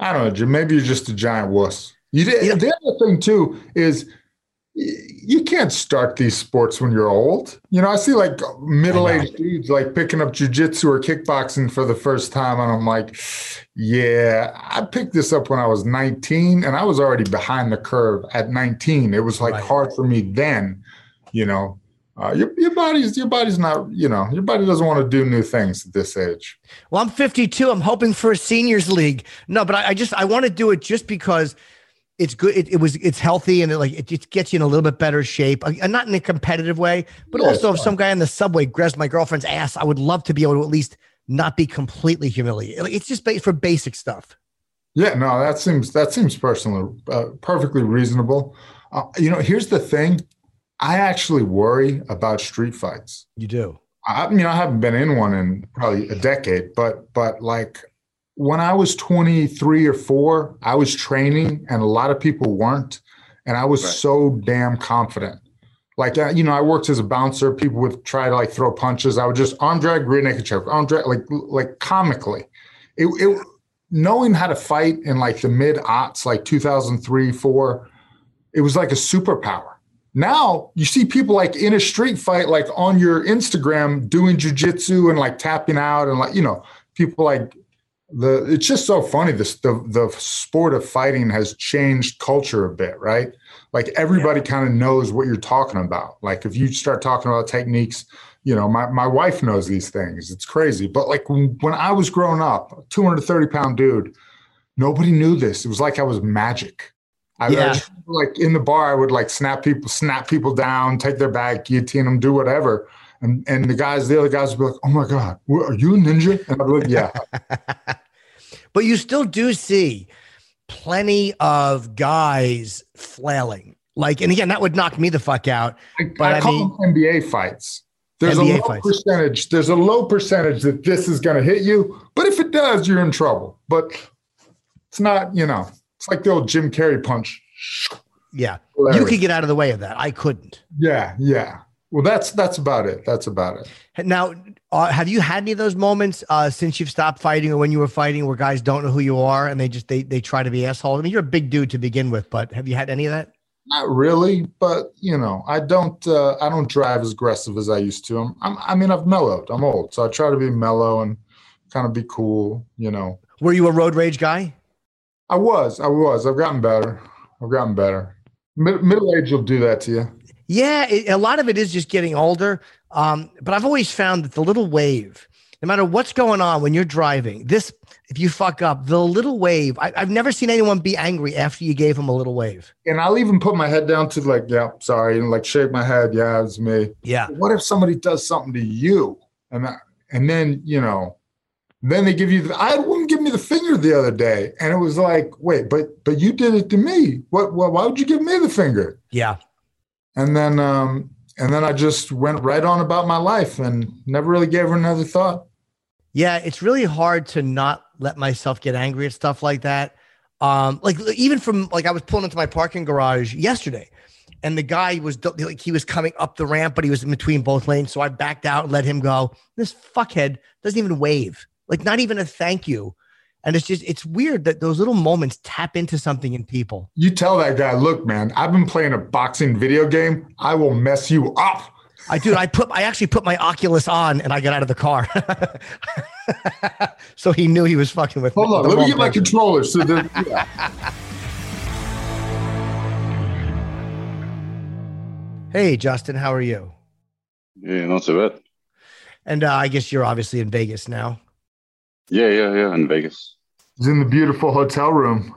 I don't know, Jim. Maybe you're just a giant wuss. You did, yeah. The other thing too is you can't start these sports when you're old. You know, I see like middle aged dudes like picking up jujitsu or kickboxing for the first time, and I'm like, yeah, I picked this up when I was 19, and I was already behind the curve at 19. It was like right. hard for me then, you know. Uh, your, your body's your body's not you know your body doesn't want to do new things at this age. Well, I'm 52. I'm hoping for a seniors league. No, but I, I just I want to do it just because it's good. It, it, was it's healthy and it like it just gets you in a little bit better shape. Uh, not in a competitive way, but yeah, also if some guy in the subway grabs my girlfriend's ass, I would love to be able to at least not be completely humiliated. It's just for basic stuff. Yeah, no, that seems that seems personally uh, perfectly reasonable. Uh, you know, here's the thing: I actually worry about street fights. You do. I, know, I haven't been in one in probably a decade, but but like when I was 23 or four, I was training, and a lot of people weren't, and I was right. so damn confident. Like uh, you know, I worked as a bouncer. People would try to like throw punches. I would just arm drag, rear naked choke, arm drag, like like comically. It, it knowing how to fight in like the mid aughts, like 2003, four, it was like a superpower now you see people like in a street fight, like on your Instagram doing jujitsu and like tapping out and like, you know, people like the, it's just so funny. This, the, the sport of fighting has changed culture a bit, right? Like everybody yeah. kind of knows what you're talking about. Like if you start talking about techniques, you know, my, my wife knows these things. It's crazy. But like when, when I was growing up, 230 pound dude, nobody knew this. It was like I was magic I, yeah. I like in the bar, I would like snap people, snap people down, take their bag, guillotine them, do whatever. And and the guys, the other guys would be like, "Oh my god, are you a ninja?" And I'd be like, "Yeah." <laughs> but you still do see plenty of guys flailing. Like, and again, that would knock me the fuck out. I, But I I call mean- them NBA fights. There's NBA a low fights. percentage. There's a low percentage that this is going to hit you, but if it does, you're in trouble. But it's not. You know, it's like the old Jim Carrey punch. Yeah. You could get out of the way of that. I couldn't. Yeah, yeah. Well, that's that's about it. That's about it. Now, uh, have you had any of those moments uh, since you've stopped fighting or when you were fighting where guys don't know who you are and they just they they try to be assholes? I mean, you're a big dude to begin with, but have you had any of that? Not really, but you know, I don't uh, I don't drive as aggressive as I used to. I'm, I'm I mean, I've mellowed. I'm old, so I try to be mellow and kind of be cool. You know, Were you a road rage guy? I was, I was. I've gotten better. I've gotten better. Mid- middle age will do that to you. Yeah, it, a lot of it is just getting older. Um, but I've always found that the little wave, no matter what's going on when you're driving, this if you fuck up, the little wave. I, I've never seen anyone be angry after you gave them a little wave. And I'll even put my head down to like, yeah, sorry, and like shake my head. Yeah, it's me. Yeah. What if somebody does something to you, and that, and then you know, then they give you. The, I had one give me the finger the other day, and it was like, wait, but but you did it to me. What? what why would you give me the finger? Yeah. And then um, and then I just went right on about my life and never really gave her another thought. Yeah, it's really hard to not let myself get angry at stuff like that. Um, like even from like I was pulling into my parking garage yesterday, and the guy was like he was coming up the ramp, but he was in between both lanes, so I backed out and let him go. This fuckhead doesn't even wave, like not even a thank you. And it's just it's weird that those little moments tap into something in people. You tell that guy, look, man, I've been playing a boxing video game. I will mess you up. I dude, I put I actually put my Oculus on and I got out of the car. <laughs> so he knew he was fucking with Hold on, let me wrong get my person. controller. So that <laughs> yeah. Hey Justin, how are you? Yeah, not so bad. And uh, I guess you're obviously in Vegas now. Yeah, yeah, yeah, in Vegas. he's in the beautiful hotel room.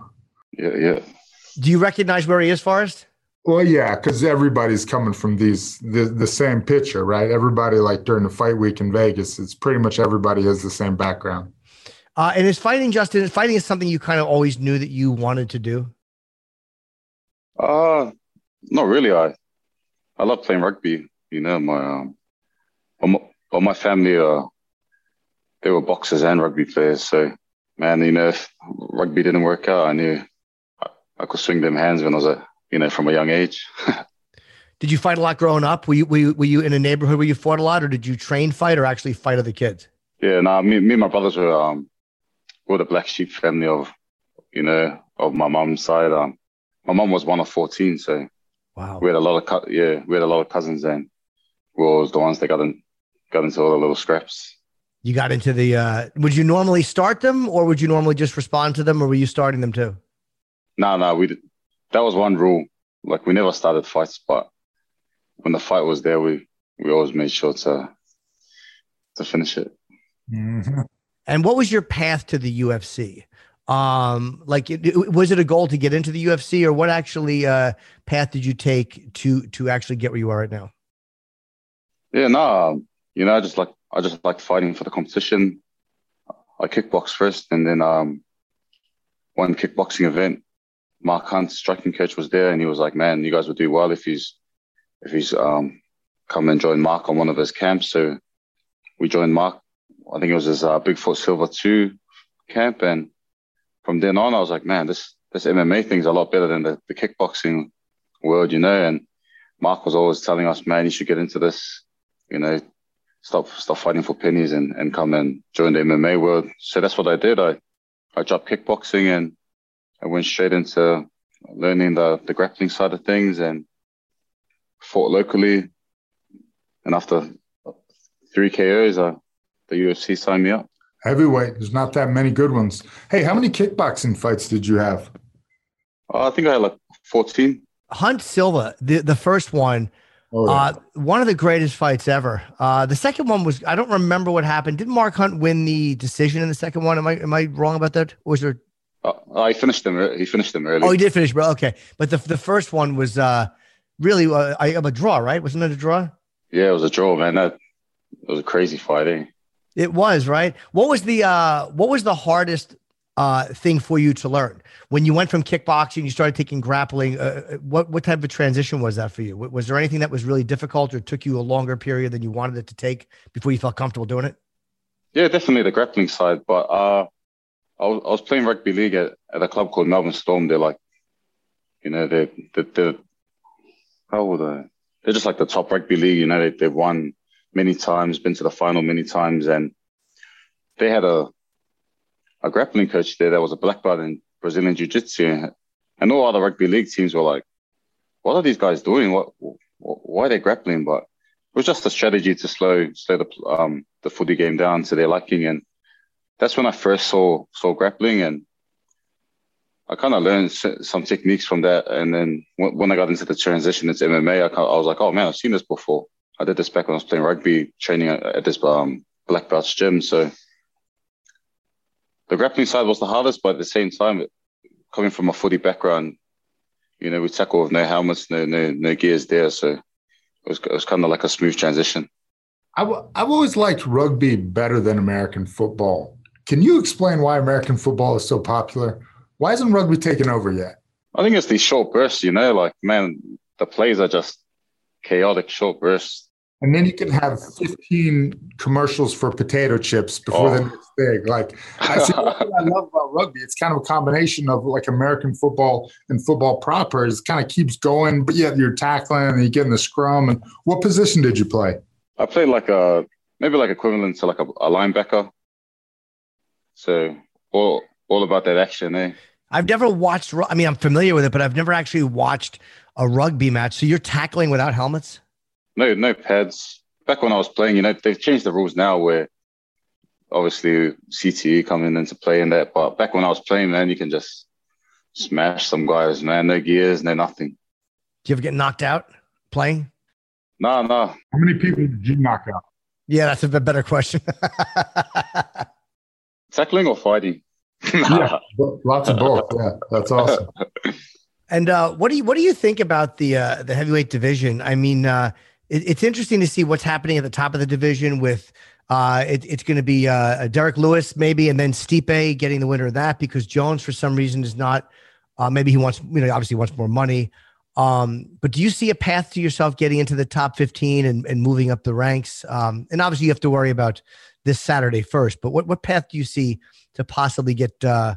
Yeah, yeah. Do you recognize where he is, Forrest? Well, yeah, because everybody's coming from these the, the same picture, right? Everybody like during the fight week in Vegas, it's pretty much everybody has the same background. Uh, and is fighting, Justin, is fighting is something you kind of always knew that you wanted to do? Uh not really. I I love playing rugby. You know, my um, all my, all my family uh they were boxers and rugby players. So, man, you know, if rugby didn't work out, I knew I, I could swing them hands when I was a you know from a young age. <laughs> Did you fight a lot growing up? Were you, were you, were you in a neighborhood where you fought a lot, or did you train fight or actually fight other kids? Yeah, no, me, me and my brothers were um were the black sheep family of you know of my mom's side. Um, my mom was one of fourteen, so Wow. we had a lot of cou- yeah we had a lot of cousins, and we were the ones that got in got into all the little scraps. You got into the, uh, would you normally start them or would you normally just respond to them or were you starting them too? No, no, we did, that was one rule. Like we never started fights, but when the fight was there, we we always made sure to to finish it. And what was your path to the UFC? Um, like, it, it- was it a goal to get into the UFC, or what actually uh, path did you take to to actually get where you are right now? Yeah, no, um, you know, just like I just like fighting for the competition. I kickbox first, and then um, one kickboxing event, Mark Hunt, striking coach, was there, and he was like, "Man, you guys would do well if he's if he's um come and join Mark on one of his camps." So we joined Mark. I think it was his uh, Bigfoot Silva Two camp, and from then on, I was like, "Man, this this MMA thing's a lot better than the, the kickboxing world," you know. And Mark was always telling us, "Man, you should get into this." you know, stop stop fighting for pennies and, and come and join the MMA world. So that's what I did. I I dropped kickboxing and I went straight into learning the, the grappling side of things and fought locally. And after three KOs, uh, the UFC signed me up. Heavyweight, there's not that many good ones. Hey, how many kickboxing fights did you have? Uh, I think I had like 14. Hunt Silva, the the first one, Oh, yeah. uh, one of the greatest fights ever. Uh, the second one was I don't remember what happened. Did Mark Hunt win the decision in the second one? Am I am I wrong about that? Or was there? Uh, I finished him. He finished him early. Oh, he did finish, bro. Okay, but the the first one was uh really uh, I, a draw, right? Wasn't it a draw? Yeah, it was a draw, man. That it was a crazy fight. Eh? It was right. What was the uh what was the hardest uh, thing for you to learn. When you went from kickboxing, you started taking grappling. Uh, uh what what type of transition was that for you? Was there anything that was really difficult, or took you a longer period than you wanted it to take before you felt comfortable doing it? Yeah, definitely the grappling side. But uh, I was, I was playing rugby league at, at a club called Melbourne Storm. They're like, you know, they're, they're, they're how are they? They're just like the top rugby league. You know, they, they've won many times, been to the final many times, and they had a a grappling coach there that was a black belt in Brazilian Jiu Jitsu, and all other rugby league teams were like, "What are these guys doing? What? Why are they grappling?" But it was just a strategy to slow slow the um the footy game down to their liking, and that's when I first saw saw grappling, and I kind of learned some techniques from that. And then when I got into the transition into MMA, I, I was like, "Oh man, I've seen this before." I did this back when I was playing rugby, training at, this um, black belt's gym. So the grappling side was the hardest, but at the same time, coming from a footy background, you know, we tackle with no helmets, no no no gears there, so it was it was kind of like a smooth transition. i w- I've always liked rugby better than American football. Can you explain why American football is so popular? Why isn't rugby taken over yet? I think it's these short bursts, you know, like man, the plays are just chaotic short bursts and then you can have 15 commercials for potato chips before oh. the next thing. Like I see what I love about rugby. It's kind of a combination of like American football and football proper. It kind of keeps going, but yet you're tackling and you get in the scrum. And what position did you play? I played like a maybe like equivalent to like a, a linebacker. So all all about that action, eh? I've never watched. I mean, I'm familiar with it, but I've never actually watched a rugby match. So you're tackling without helmets? No no pads. Back when I was playing, you know, they've changed the rules now where obviously CTE coming into play in that. But back when I was playing, man, you can just smash some guys, man. No gears, no nothing. Do you ever get knocked out playing? No, no. How many people did you knock out? Yeah, that's a better question. <laughs> Tackling or fighting? <laughs> yeah, lots of both. Yeah, that's awesome. And uh, what do you what do you think about the uh, the heavyweight division? I mean, uh, it, it's interesting to see what's happening at the top of the division with uh, it, it's going to be uh, Derrick Lewis maybe, and then Stipe getting the winner of that because Jones for some reason is not. Uh, maybe he wants, you know, obviously wants more money. Um, but do you see a path to yourself getting into the top 15 and, and moving up the ranks? Um, and obviously you have to worry about this Saturday first, but what, what path do you see to possibly get uh,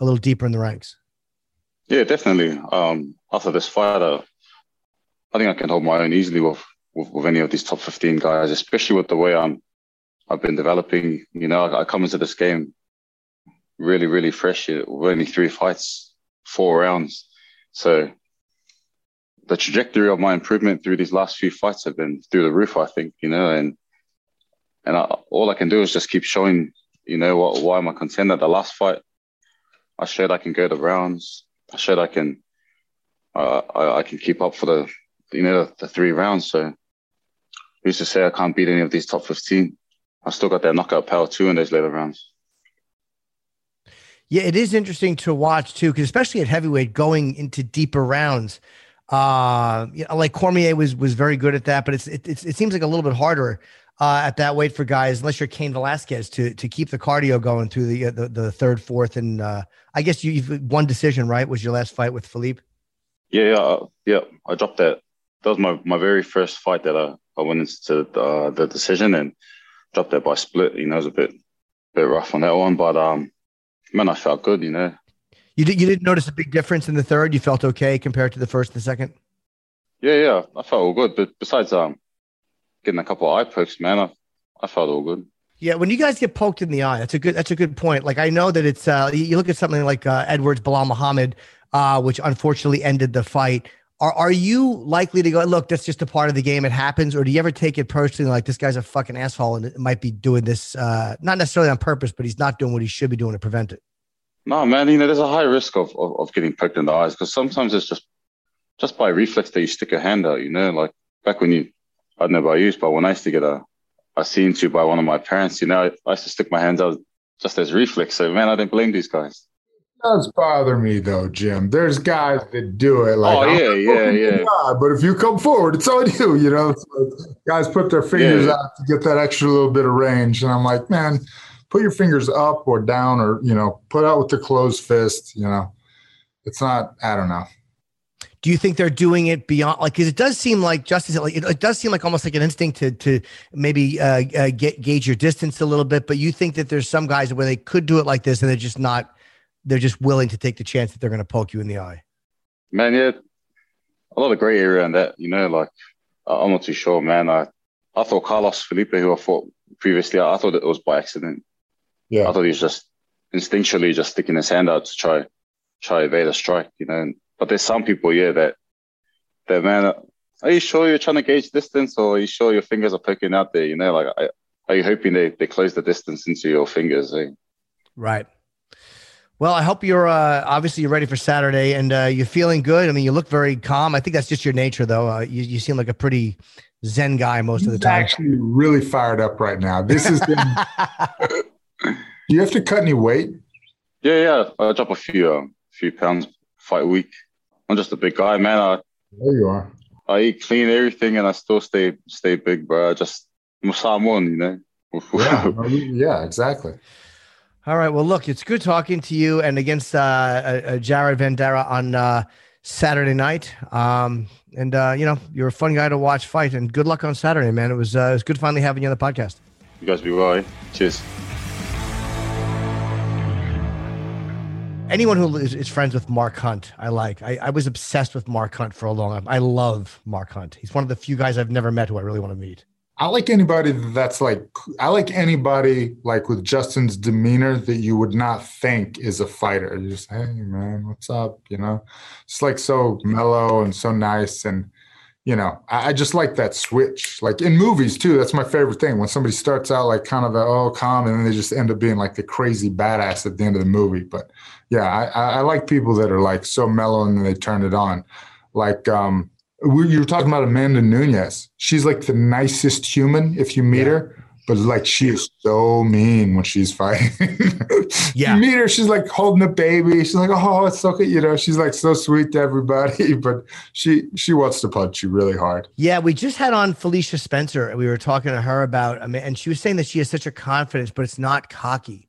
a little deeper in the ranks? Yeah, definitely. Um, after this fight, uh, I think I can hold my own easily with with, with any of these top 15 guys, especially with the way I'm, I've been developing. You know, I, I come into this game really, really fresh. With only three fights, four rounds. So the trajectory of my improvement through these last few fights have been through the roof, I think, you know, and, and I, all I can do is just keep showing, you know, what, why I'm a contender. The last fight, I showed I can go the rounds. I showed I can, uh, I, I can keep up for the, you know, the, the three rounds. So who's to say I can't beat any of these top 15? I still got that knockout power too in those later rounds. Yeah, it is interesting to watch too, because especially at heavyweight, going into deeper rounds. Uh, you know, like Cormier was was very good at that, but it's it, it's, it seems like a little bit harder uh, at that weight for guys, unless you're Cain Velasquez, to to keep the cardio going through the uh, the, the third, fourth, and uh, I guess you, you've one decision, right? Was your last fight with Felipe? Yeah, yeah, uh, yeah. I dropped that. That was my my very first fight that I I went into the, uh, the decision and dropped it by split. You know, it was a bit bit rough on that one, but um, man, I felt good. You know, you did you didn't notice a big difference in the third. You felt okay compared to the first and the second. Yeah, yeah, I felt all good. But besides um, getting a couple of eye pokes, man, I I felt all good. Yeah, when you guys get poked in the eye, that's a good that's a good point. Like I know that it's uh, you look at something like uh, Edwards Belal Muhammad, uh, which unfortunately ended the fight. Are are you likely to go? Look, that's just a part of the game. It happens. Or do you ever take it personally, like this guy's a fucking asshole and it might be doing this, uh, not necessarily on purpose, but he's not doing what he should be doing to prevent it? No, man. You know, there's a high risk of of, of getting poked in the eyes because sometimes it's just just by reflex that you stick your hand out. You know, like back when you, I don't know about you, but when I used to get a a seen to by one of my parents, you know, I used to stick my hands out just as reflex. So man, I didn't blame these guys does bother me though, Jim. There's guys that do it. Like, oh yeah, yeah, yeah. God, but if you come forward, it's on you. You know, guys put their fingers yeah. out to get that extra little bit of range, and I'm like, man, put your fingers up or down, or you know, put out with the closed fist. You know, it's not. I don't know. Do you think they're doing it beyond like? Because it does seem like justice. Like it, it, does seem like almost like an instinct to to maybe uh, uh, get gauge your distance a little bit. But you think that there's some guys where they could do it like this, and they're just not. They're just willing to take the chance that they're going to poke you in the eye. Man, yeah, a lot of gray area on that. You know, like I'm not too sure, man. I I thought Carlos Felipe, who I fought previously, I thought it was by accident. Yeah, I thought he was just instinctually just sticking his hand out to try try evade a strike. You know, but there's some people, yeah, that that man. Are you sure you're trying to gauge distance, or are you sure your fingers are poking out there? You know, like are you hoping they they close the distance into your fingers? Eh? Right. Well, I hope you're uh, obviously you're ready for Saturday and uh, you're feeling good. I mean, you look very calm. I think that's just your nature, though. Uh, you, you seem like a pretty zen guy most He's of the time. Actually, really fired up right now. This is. <laughs> <laughs> do you have to cut any weight? Yeah, yeah. I drop a few, um, few pounds fight a week. I'm just a big guy, man. I, there you are. I eat clean everything, and I still stay stay big, bro. I just I'm Samoan, you know. yeah, yeah, exactly. All right. Well, look, it's good talking to you and against uh, uh, Jared Vanderaa on uh, Saturday night. Um, and uh, you know, you're a fun guy to watch fight. And good luck on Saturday, man. It was uh, it was good finally having you on the podcast. You guys be well. Eh? Cheers. Anyone who is, is, friends with Mark Hunt, I like. I, I was obsessed with Mark Hunt for a long time. I love Mark Hunt. He's one of the few guys I've never met who I really want to meet. I like anybody that's like I like anybody like with Justin's demeanor that you would not think is a fighter. You just hey man, what's up? You know, it's like so mellow and so nice, and you know, I, I, just like that switch. Like in movies too, that's my favorite thing when somebody starts out like kind of a oh calm, and then they just end up being like the crazy badass at the end of the movie. But yeah, I, I like people that are like so mellow and then they turn it on. Like um, we, you were talking about Amanda Nunes. She's like the nicest human if you meet yeah. her, but like she is so mean when she's fighting. <laughs> yeah. You meet her, she's like holding a baby. She's like, oh, it's okay. You know, she's like so sweet to everybody, <laughs> but she she wants to punch you really hard. Yeah, we just had on Felicia Spencer and we were talking to her about I mean, and she was saying that she has such a confidence, but it's not cocky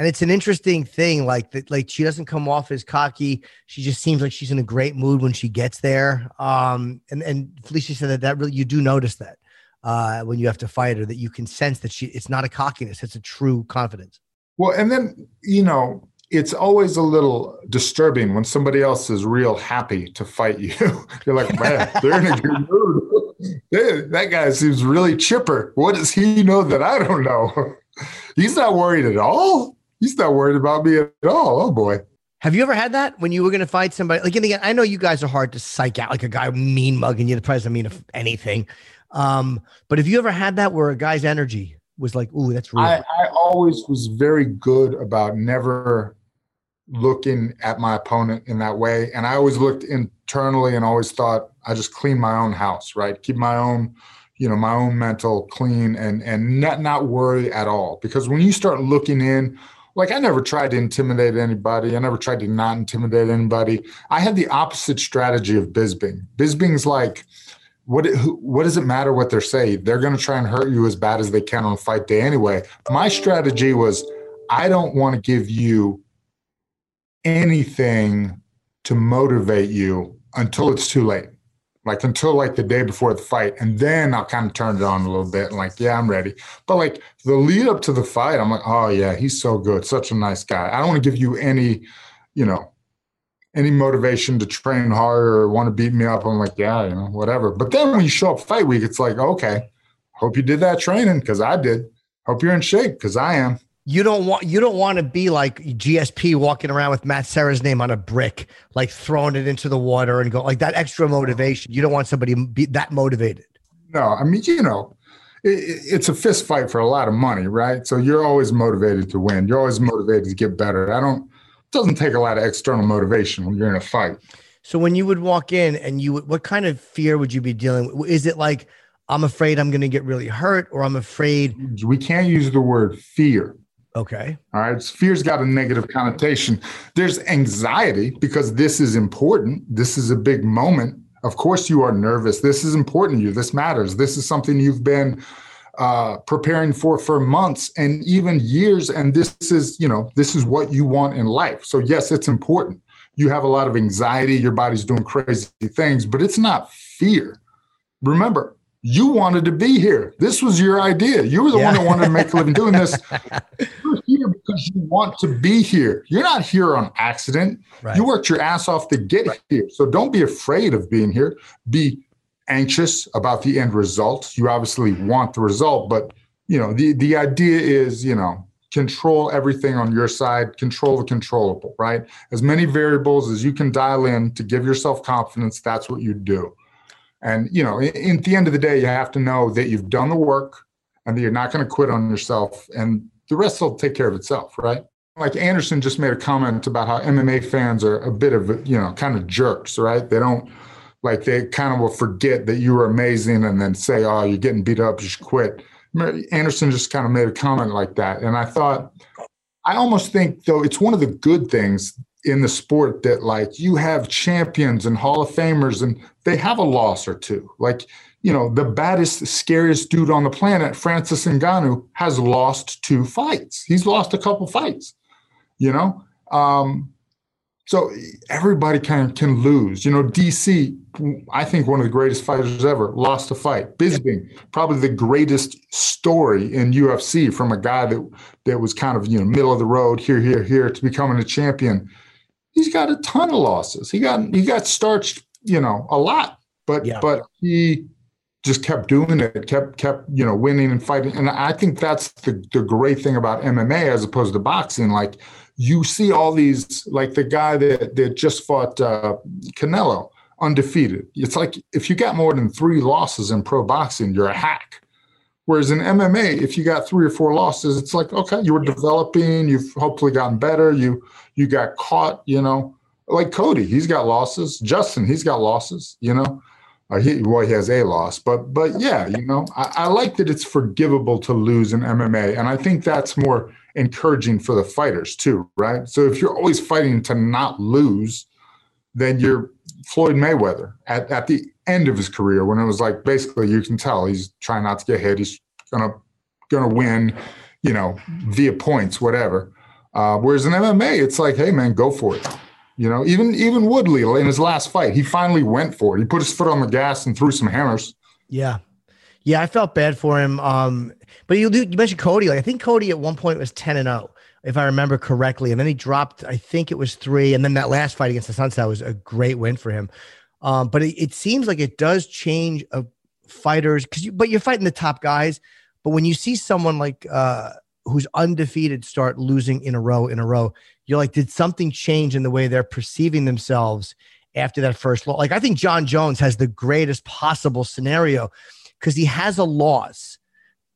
and it's an interesting thing like that like she doesn't come off as cocky. She just seems like she's in a great mood when she gets there. Um and and felicia said that that really you do notice that uh when you have to fight her that you can sense that she it's not a cockiness it's a true confidence. Well and then you know it's always a little disturbing when somebody else is real happy to fight you. <laughs> You're like man <laughs> they're in a good mood. <laughs> That guy seems really chipper. What does he know that i don't know? He's not worried at all He's not worried about me at all. Oh boy. Have you ever had that when you were going to fight somebody? Like, again, I know you guys are hard to psych out, like a guy mean mugging you. The probably doesn't mean anything. Um, but have you ever had that where a guy's energy was like, "Ooh, that's real"? I, I always was very good about never looking at my opponent in that way, and I always looked internally and always thought I just clean my own house, right? Keep my own you know my own mental clean and and not not worry at all because when you start looking in like I never tried to intimidate anybody. I never tried to not intimidate anybody. I had the opposite strategy of Bisping. Bisping's like, what what does it matter what they're saying? They're going to try and hurt you as bad as they can on fight day anyway. My strategy was, I don't want to give you anything to motivate you until it's too late like until like the day before the fight and then i'll kind of turn it on a little bit and like yeah i'm ready. But like the lead up to the fight i'm like oh yeah he's so good such a nice guy. I don't want to give you any you know any motivation to train harder or want to beat me up. I'm like yeah you know whatever. But then when you show up fight week it's like okay hope you did that training because i did. Hope you're in shape because i am you don't want you don't want to be like GSP walking around with Matt Serra's name on a brick, like throwing it into the water and go like that extra motivation. You don't want somebody be that motivated. No, I mean you know, it, it's a fist fight for a lot of money, right? So you're always motivated to win. You're always motivated to get better. I don't. It doesn't take a lot of external motivation when you're in a fight. So when you would walk in and you, would, what kind of fear would you be dealing with? Is it like I'm afraid I'm going to get really hurt, or I'm afraid we can't use the word fear Okay. All right. Fear's got a negative connotation. There's anxiety because this is important. This is a big moment. Of course, you are nervous. This is important to you. This matters. This is something you've been uh, preparing for for months and even years. And this is, you know, this is what you want in life. So yes, it's important. You have a lot of anxiety. Your body's doing crazy things, but it's not fear. Remember, you wanted to be here. This was your idea. You were the yeah. one that wanted to make a living doing this. <laughs> You're here because you want to be here. You're not here on accident. Right. You worked your ass off to get right. here. So don't be afraid of being here. Be anxious about the end result. You obviously want the result, but you know, the the idea is, you know, control everything on your side, control the controllable, right? As many variables as you can dial in to give yourself confidence, that's what you do. And you know, in, at the end of the day, you have to know that you've done the work and that you're not going to quit on yourself and the rest will take care of itself, right? Like Anderson just made a comment about how MMA fans are a bit of, you know, kind of jerks, right? They don't like they kind of will forget that you were amazing and then say, "Oh, you're getting beat up, you should quit." Anderson just kind of made a comment like that, and I thought, I almost think though it's one of the good things in the sport that like you have champions and Hall of Famers, and they have a loss or two. Like you know, the baddest, scariest dude on the planet, Francis Ngannou, has lost two fights. He's lost a couple fights. You know, um, so everybody can can lose. You know, DC, I think one of the greatest fighters ever, lost a fight. Bisping, probably the greatest story in UFC from a guy that that was kind of you know middle of the road here, here, here to becoming a champion. He's got a ton of losses. He got he got starched, you know, a lot, but yeah. but he just kept doing it, kept kept you know winning and fighting. And I think that's the the great thing about MMA as opposed to boxing. Like you see all these like the guy that that just fought uh, Canelo undefeated. It's like if you got more than three losses in pro boxing, you're a hack. Whereas in MMA, if you got three or four losses, it's like okay, you were developing, you've hopefully gotten better. You you got caught, you know, like Cody, he's got losses. Justin, he's got losses, you know. Uh, he well, he has a loss, but but yeah, you know, I, I like that it's forgivable to lose in MMA, and I think that's more encouraging for the fighters too, right? So if you're always fighting to not lose, then you're Floyd Mayweather at, at the end of his career when it was like basically you can tell he's trying not to get hit. He's gonna gonna win, you know, via points, whatever. Uh, whereas in MMA, it's like, hey man, go for it. You know, even even Woodley in his last fight, he finally went for it. He put his foot on the gas and threw some hammers. Yeah, yeah, I felt bad for him. Um, but you, do, you mentioned Cody. Like I think Cody at one point was ten and zero, oh, if I remember correctly, and then he dropped. I think it was three, and then that last fight against Assunção was a great win for him. Um, but it, it, seems like it does change a fighters because you, but you're fighting the top guys. But when you see someone like uh, who's undefeated start losing in a row in a row, you're like, did something change in the way they're perceiving themselves after that first loss? Like I think Jon Jones has the greatest possible scenario because he has a loss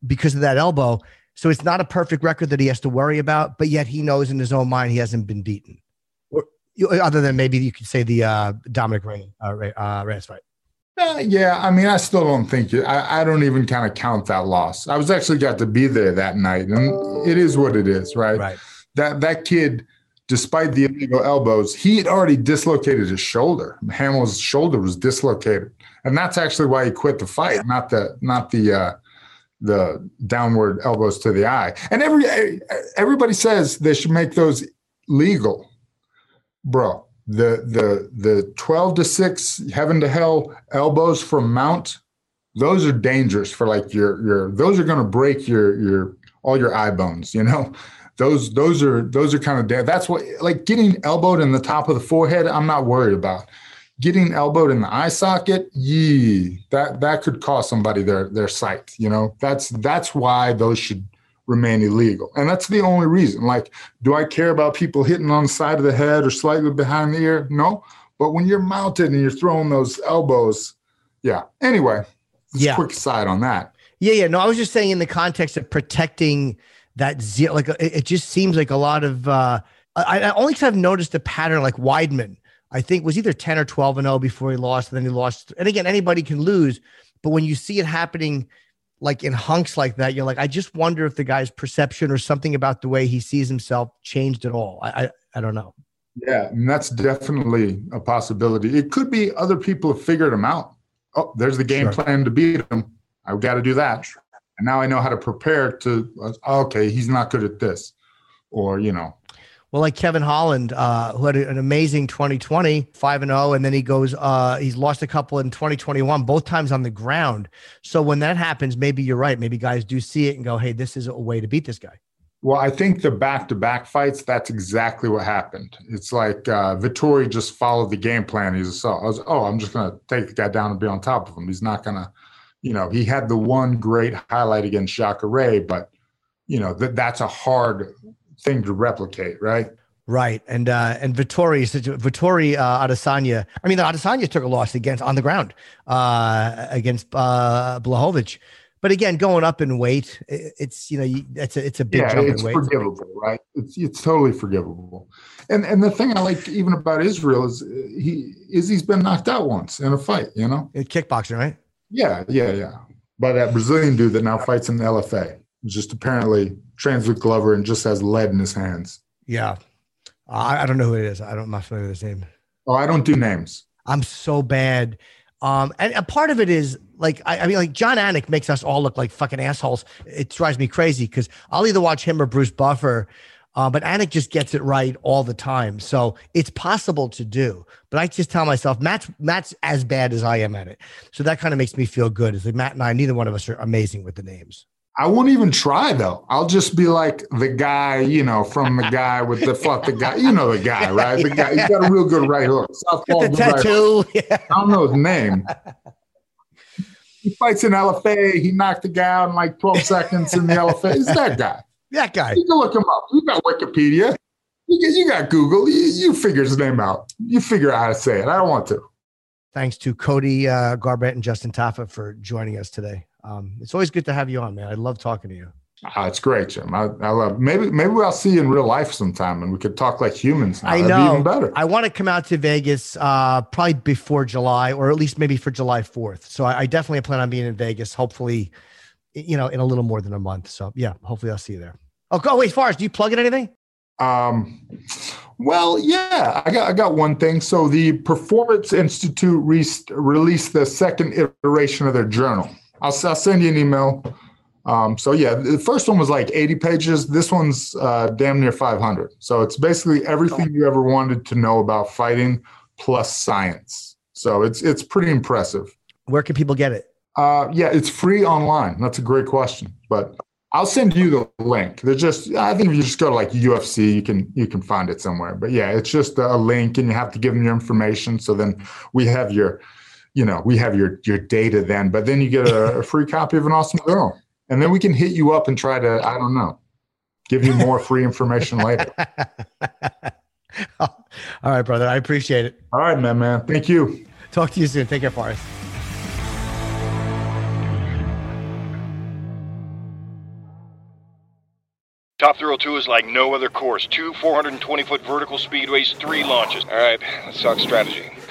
because of that elbow. So it's not a perfect record that he has to worry about, but yet he knows in his own mind he hasn't been beaten. Or, other than maybe you could say the uh, Dominic Ray, uh, uh, Reyes fight. Uh, yeah, I mean, I still don't think it. I, I don't even kind of count that loss. I was actually got to be there that night, and it is what it is, right? Right. That that kid, despite the illegal elbows, he had already dislocated his shoulder. Hamill's shoulder was dislocated and that's actually why he quit the fight, not the not the uh, the downward elbows to the eye. And every everybody says they should make those legal, bro. The the the twelve to six heaven to hell elbows from mount, those are dangerous for like your your. Those are going to break your your all your eye bones. You know those those are those are kind of dead. that's what like getting elbowed in the top of the forehead i'm not worried about getting elbowed in the eye socket, yee, that that could cost somebody their their sight. You know, that's that's why those should remain illegal, and that's the only reason. Like, do I care about people hitting on the side of the head or slightly behind the ear? No, but when you're mounted and you're throwing those elbows, yeah. Anyway, yeah. Quick side on that. Yeah, yeah. No, I was just saying in the context of protecting that zero. Like, it, it just seems like a lot of. uh I, I only because I've noticed a pattern like Weidman I think was either 10 or 12 and 0 before he lost. And then he lost. And again, anybody can lose. But when you see it happening like in hunks like that, you're like, I just wonder if the guy's perception or something about the way he sees himself changed at all. I, I, I don't know. Yeah, and that's definitely a possibility. It could be other people have figured him out. Oh, there's the game sure. plan to beat him. I've got to do that. And now I know how to prepare to, uh, okay, he's not good at this. Or, you know, Well, like Kevin Holland, uh, who had an amazing 2020, 5 and 0, and then he goes, uh, he's lost a couple in 2021, both times on the ground. So when that happens, maybe you're right. Maybe guys do see it and go, hey, this is a way to beat this guy. Well, I think the back to back fights, that's exactly what happened. It's like uh, Vettori just followed the game plan. He's so, I was, oh, I'm just going to take the guy down and be on top of him. He's not going to, you know, he had the one great highlight against Jacare, but, you know, that that's a hard thing to replicate, right? Right. And uh and Vettori Vettori uh Adesanya. I mean the Adesanya took a loss against on the ground uh against uh Blachowicz. But again, going up in weight, it's you know, you, it's a it's a big yeah, jump it's in weight. forgivable, right? It's it's totally forgivable. And and the thing I like even about Israel is uh, he is he's been knocked out once in a fight, you know? Kickboxing, right? Yeah, yeah, yeah. By that Brazilian dude that now fights in the LFA. Just apparently trains with Glover and just has lead in his hands. Yeah. I, I don't know who it is. I don't I'm not familiar with his name. Oh, I don't do names. I'm so bad. Um, and a part of it is like, I, I mean, like Jon Anik makes us all look like fucking assholes. It drives me crazy because I'll either watch him or Bruce Buffer, uh, but Anik just gets it right all the time. So it's possible to do. But I just tell myself, Matt's Matt's as bad as I am at it. So that kind of makes me feel good. Is like Matt and I, neither one of us are amazing with the names. I won't even try though. I'll just be like the guy, you know, from the guy with the fuck the guy, you know the guy, <laughs> right? The guy, he's got a real good right hook. <laughs> Southpaw the right tattoo. <laughs> Yeah. I don't know his name. He fights in LFA. He knocked the guy out in like 12 seconds in the LFA. It's that guy. That guy. You can look him up. You got Wikipedia. You got, you got Google. You, you figure his name out. You figure out how to say it. I don't want to. Thanks to Cody uh, Garbrandt and Justin Tafa for joining us today. Um, it's always good to have you on, man. I love talking to you. Ah, it's great, Jim. I, I love. Maybe maybe I'll see you in real life sometime, and we could talk like humans. Now. I That'd be know. even better. I want to come out to Vegas uh, probably before July, or at least maybe for July 4th. So I, I definitely plan on being in Vegas, hopefully, you know, in a little more than a month. So yeah, hopefully I'll see you there. Oh, go wait, Forrest, do you plug in anything? Um, well, yeah, I got I got one thing. So the Performance Institute re- released the second iteration of their journal. I'll, I'll send you an email. Um, so yeah, the first one was like 80 pages. This one's uh, damn near 500. So it's basically everything you ever wanted to know about fighting plus science. So it's it's pretty impressive. Where can people get it? Uh, yeah, it's free online. That's a great question, but I'll send you the link. There's just I think if you just go to like UFC, you can you can find it somewhere. But yeah, it's just a link, and you have to give them your information. So then we have your, you know, we have your your data then. But then you get a, a free copy of an awesome girl, and then we can hit you up and try to I don't know, give you more free information later. <laughs> All right, brother. I appreciate it. All right, man, man. Thank you. Talk to you soon. Take care, Forrest. Top Thrill 2 is like no other course. Two 420 foot vertical speedways, three launches. All right, let's talk strategy.